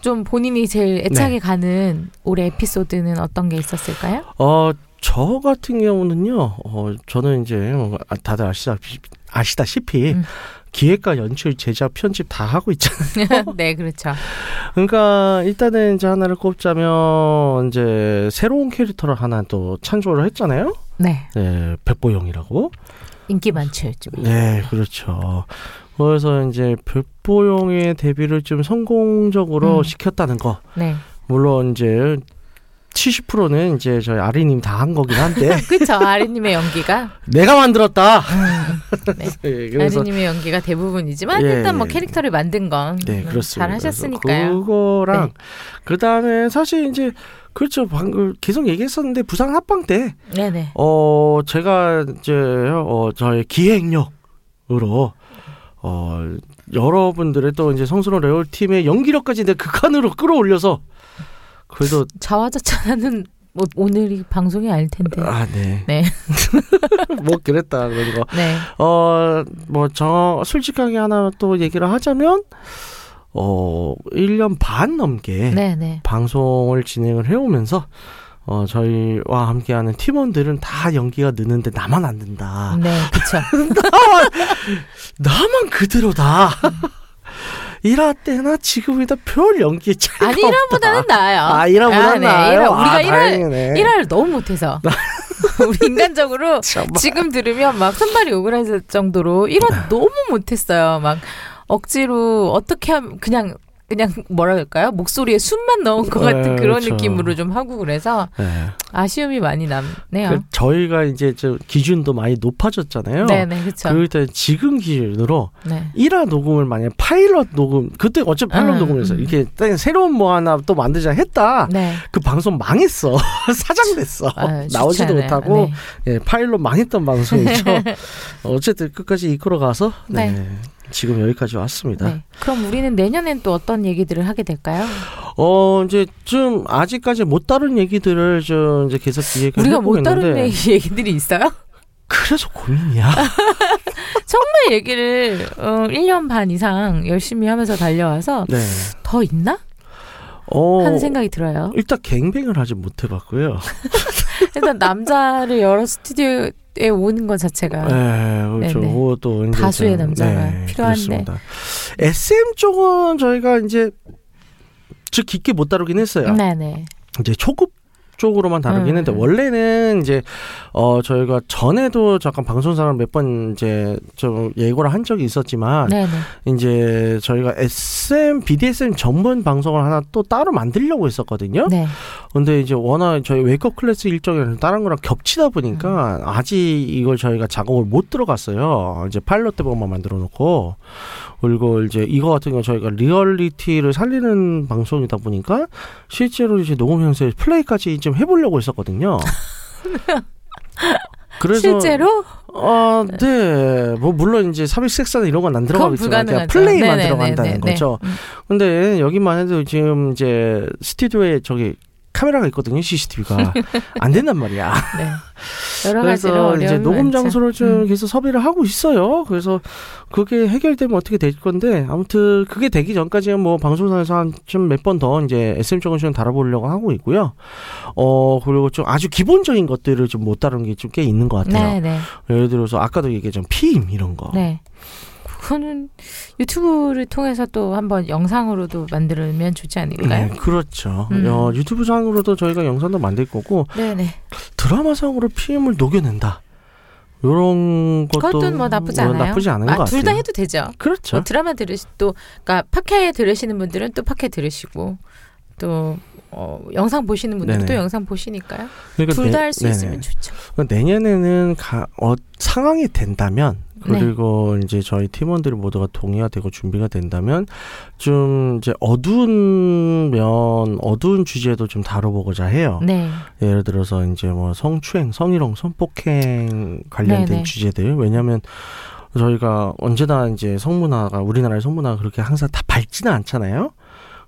좀 본인이 제일 애착이 가는 올해 에피소드는 어떤 게 있었을까요?
어, 저 같은 경우는요. 어, 저는 이제 뭐, 아, 다들 아시다시피, 아시다시피
음.
기획과 연출, 제작, 편집 다 하고 있잖아요. <laughs>
네, 그렇죠.
그러니까 일단은 이제 하나를 꼽자면 이제 새로운 캐릭터를 하나 또 창조를 했잖아요.
네,
네, 백보영이라고.
인기 많죠, 요즘.
네, 그렇죠. 그래서 이제 백보영의 데뷔를 좀 성공적으로
음.
시켰다는 거.
네,
물론 이제 70%는 이제 저희 아리님 다 한 거긴 한데 <laughs>
그렇죠. 아리님의 연기가
내가 만들었다. <laughs>
네.
예, 그래서
아리님의 연기가 대부분이지만
예,
일단 뭐
예.
캐릭터를 만든
건네
음,
그렇습니다.
잘 하셨으니까요.
그거랑
네.
그 다음에 사실 이제 그렇죠. 방금 계속 얘기했었는데 부산 합방 때
네, 네.
어, 제가 이제, 어, 저의 기획력으로, 어, 여러분들의 또 이제 성스러운 레올 팀의 연기력까지 내 극한으로 끌어올려서, 그래도,
자화자찬하는 뭐 오늘이 방송이 아닐 텐데.
아, 네.
네. <laughs>
뭐, 그랬다, 그런 거.
네.
어, 뭐, 저, 솔직하게 하나 또 얘기를 하자면, 어, 1년 반 넘게
네, 네.
방송을 진행을 해 오면서, 어, 저희와 함께하는 팀원들은 다 연기가 느는데 나만 안 는다.
네, 그렇죠. <laughs>
나만 그대로다. <laughs> 일화 때나 지금이다 별 연기 차이가
아니 1화보다는 나아요.
아, 1화보다는
네,
나아요?
일화. 우리가
아,
1화,
다행이네.
1화를 너무 못해서. <laughs> 우리 인간적으로 <laughs> 지금 들으면 막 손발이 오그라질 정도로 1화 너무 못했어요. 막 억지로 어떻게 하면 그냥 그냥 뭐라 그럴까요? 목소리에 숨만 넣은 것 같은
네,
그런
그렇죠.
느낌으로 좀 하고 그래서
네.
아쉬움이 많이 남네요.
그 저희가 이제 저 기준도 많이 높아졌잖아요.
네네, 그쵸.
그럴 때 지금 기준으로
네.
1화 녹음을 만약 파일럿 녹음 그때 어차피 파일럿
음,
녹음에서
음.
이렇게 딱 새로운 뭐 하나 또 만들자 했다.
네.
그 방송 망했어. <laughs> 사장됐어.
아,
나오지도
않아요.
못하고
네.
예, 파일럿 망했던 방송이죠. <laughs> 어쨌든 끝까지 이끌어 가서 네.
네.
지금 여기까지 왔습니다.
네. 그럼 우리는 내년엔 또 어떤 얘기들을 하게 될까요?
어 이제 좀 아직까지 못 다룬 얘기들을 좀 이제 계속 기획을
우리가 못 다룬 얘기- 얘기들이 있어요?
그래서 고민이야. <laughs>
정말 얘기를 어, 1년 반 이상 열심히 하면서 달려와서
네.
더 있나?
어,
하는 생각이 들어요.
일단 갱뱅을 아직 못 해봤고요. <laughs>
일단 남자를 여러 스튜디오 에 오는 것 자체가
네, 그렇죠.
네네.
그것도
다수의
좀,
남자가 필요한데.
그렇습니다. SM 쪽은 저희가 이제 즉 깊게 못 다루긴 했어요.
네네.
이제 초급 쪽으로만 다루긴
음.
했는데 원래는 이제 어 저희가 전에도 잠깐 방송사를 몇번 이제 좀 예고를 한 적이 있었지만
네네.
이제 저희가 SM BDSM 전문 방송을 하나 또 따로 만들려고 했었거든요.
네.
근데 이제 워낙 저희 웨이크업 클래스 일정이 다른 거랑 겹치다 보니까 아직 이걸 저희가 작업을 못 들어갔어요. 이제 파일럿 대본만 만들어 놓고 그리고 이제 이거 같은 경우 저희가 리얼리티를 살리는 방송이다 보니까 실제로 이제 녹음 형식에 플레이까지 좀 해보려고 했었거든요. <laughs> 그래서
실제로
아, 네. 뭐 물론 이제 삽입 섹스 이런 건 안 들어가겠지만 그냥. 플레이만
네네네네.
들어간다는
네.
거죠.
음.
근데 여기만 해도 지금 이제 스튜디오에 저기 카메라가 있거든요. CCTV가 안 된단 말이야. <laughs>
네. 여러
그래서 이제 녹음. 장소를 좀
음.
계속 섭외를 하고 있어요. 그래서 그게 해결되면 어떻게 될 건데 아무튼 그게 되기 전까지는 뭐 방송사에서 한 좀 몇 번 더 이제 SM 정신 달아보려고 하고 있고요. 어 그리고 좀 아주 기본적인 것들을 좀 못 다룬 게 좀 꽤 있는 것 같아요.
네, 네.
예를 들어서 아까도 얘기했던 피임 이런 거.
네. 그거는 유튜브를 통해서 또 한번 영상으로도 만들면 좋지 않을까요?
네, 그렇죠.
음.
어, 유튜브 상으로도 저희가 영상도 만들 거고
네, 네.
드라마상으로 피임을 녹여낸다. 이런 것도
뭐 나쁘지 않아요.
나쁘지 않은 것 같아요.
둘 다 해도 되죠.
그렇죠.
뭐 드라마 들으시 또 그러니까 팟캐 들으시는 분들은 또 팟캐 들으시고 또 어, 영상 보시는 분들은
네네.
또 영상 보시니까요.
그러니까
둘다
내-
할수
네네.
있으면 좋죠.
그러니까 내년에는 가, 어, 상황이 된다면
네.
그리고 이제 저희 팀원들이 모두가 동의가 되고 준비가 된다면 좀 이제 어두운 면 어두운 주제도 좀 다뤄보고자 해요.
네.
예를 들어서 이제 뭐 성추행, 성희롱, 성폭행 관련된
네네.
주제들. 왜냐하면 저희가 언제나 이제 성문화가 우리나라의 성문화가 그렇게 항상 다 밝지는 않잖아요.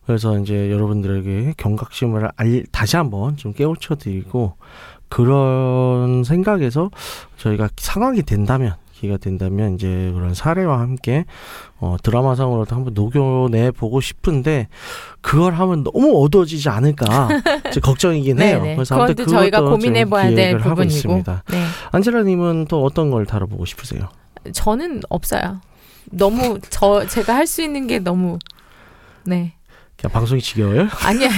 그래서 이제 여러분들에게 경각심을 알, 다시 한번 좀 깨우쳐 드리고 그런 생각에서 저희가 상황이 된다면 기회가 된다면 이제 그런 사례와 함께 어, 드라마상으로도 한번 녹여내 보고 싶은데 그걸 하면 너무 어두워지지 않을까 <laughs> 걱정이긴 해요.
네네.
그래서 아무튼
또 저희가
그것도 좀
고민해봐야 될 부분이고.
있습니다.
네.
안젤라님은 또 어떤 걸 다뤄보고 싶으세요?
저는 없어요. 너무 저 제가 할 수 있는 게 너무 네.
그냥 방송이 지겨워요? <laughs>
아니 아니.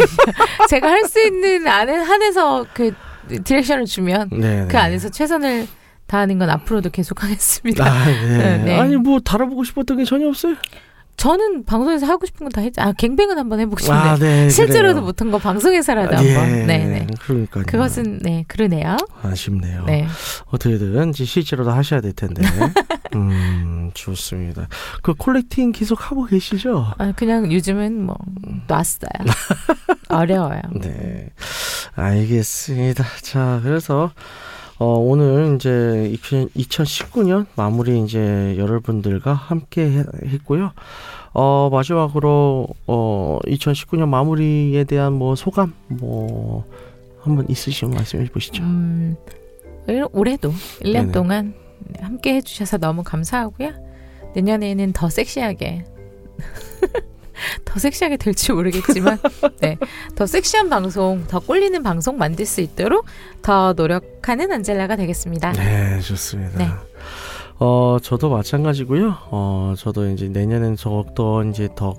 제가 할 수 있는 안에 한해서 그 디렉션을 주면
네.
그 안에서 최선을 다하는 건 앞으로도 계속 하겠습니다.
아, <laughs> 네.
네.
아니 뭐 다뤄보고 싶었던 게 전혀 없어요.
저는 방송에서 하고 싶은 건 다 했죠. 아, 갱뱅은 한번 해보고 싶은데.
아, 네,
실제로도
그래요.
못한 거 방송에서라도
아,
한번.
예,
네, 네.
그러니까요.
그것은 네, 그러네요.
아쉽네요.
네.
어떻게든 이제 실제로도 하셔야 될 텐데. <laughs> 음, 좋습니다. 그 콜렉팅 계속 하고 계시죠?
아, 그냥 요즘은 뭐 놨어요. <laughs> 어려워요.
네. 알겠습니다. 자, 그래서 어, 오늘 이제 2019년 마무리 이제 여러분들과 함께 해- 했고요. 어, 마지막으로 어, 2019년 마무리에 대한 뭐 소감 뭐 한번 있으시면 말씀해 보시죠.
음, 올- 올해도 1년
네네.
동안 함께 해주셔서 너무 감사하고요. 내년에는 더 섹시하게. 더 섹시하게 될지 모르겠지만, <laughs> 네. 더 섹시한 방송, 더 꼴리는 방송 만들 수 있도록 더 노력하는 안젤라가 되겠습니다.
네, 좋습니다.
네.
어, 저도 마찬가지고요. 어, 저도 이제 내년엔 더욱더 이제 더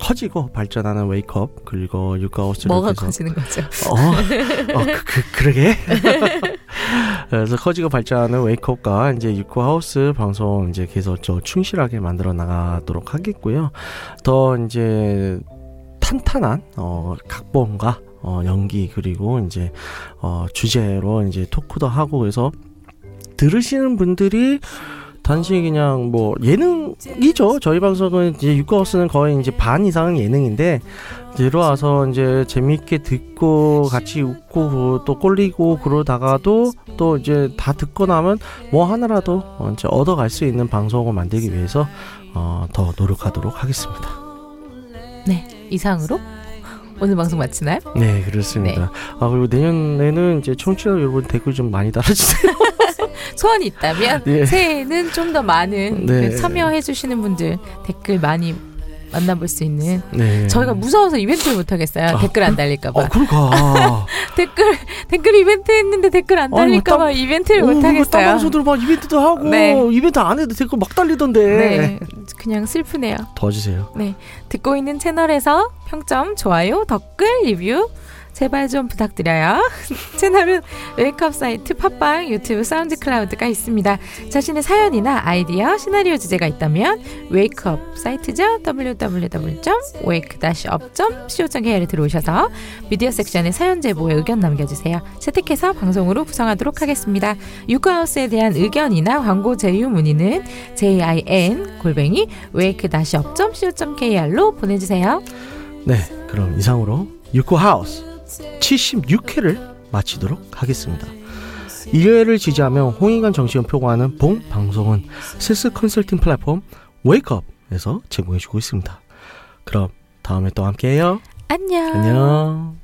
커지고 발전하는 웨이크업 그리고 육가하우스를
뭐가
계속
커지는 거죠?
어, 어 그, 그, 그러게. <laughs> 그래서 커지고 발전하는 웨이크업과 이제 육구하우스 방송 이제 계속 저 충실하게 만들어 나가도록 하겠고요. 더 이제 탄탄한 어 각본과 어 연기 그리고 이제 어 주제로 이제 토크도 하고 그래서 들으시는 분들이 단지 그냥 뭐 예능이죠. 저희 방송은 이제 육가하우스는 거의 이제 반 이상은 예능인데 들어와서 이제 재미있게 듣고 같이 웃고 또 꼴리고 그러다가도 또 이제 다 듣고 나면 뭐 하나라도 어, 이제 얻어갈 수 있는 방송을 만들기 위해서 어, 더 노력하도록 하겠습니다.
네. 이상으로 오늘 방송 마치나요?
네 그렇습니다. 아 그리고 내년에는 이제 청취자 여러분 댓글 좀 많이 달아주세요. <laughs>
소원이 있다면
예.
새해에는 좀 더 많은
네.
그 참여해 주시는 분들 댓글 많이 만나볼 수 있는
네.
저희가 무서워서 이벤트를 못 하겠어요. 댓글 안 달릴까봐.
어 그러니까. <laughs>
댓글 댓글 이벤트 했는데 댓글 안
아니,
달릴까봐
딴-
이벤트를
어,
못
그거 딴
하겠어요.
방송들 막 이벤트도 하고
네.
이벤트 안 해도 댓글 막 달리던데.
네, 그냥 슬프네요.
도와주세요.
네, 듣고 있는 채널에서 평점, 좋아요, 댓글, 리뷰 제발 좀 부탁드려요. <laughs> 채널은 웨이크업 사이트, 팟빵, 유튜브, 사운드 클라우드가 있습니다. 자신의 사연이나 아이디어, 시나리오 주제가 있다면 웨이크업 사이트죠. www.wake-up.co.kr에 들어오셔서 미디어 섹션에 사연 제보에 의견 남겨주세요. 채택해서 방송으로 구성하도록 하겠습니다. 유쿠하우스에 대한 의견이나 광고 제휴 문의는 jin 골뱅이 wake-up.co.kr로 보내주세요.
네, 그럼 이상으로 유쿠하우스 76회를 마치도록 하겠습니다. 2회를 지지하며 홍익관 정신을 표구하는 본 방송은 세스 컨설팅 플랫폼 웨이크업에서 제공해주고 있습니다. 그럼 다음에 또 함께해요.
안녕.
안녕.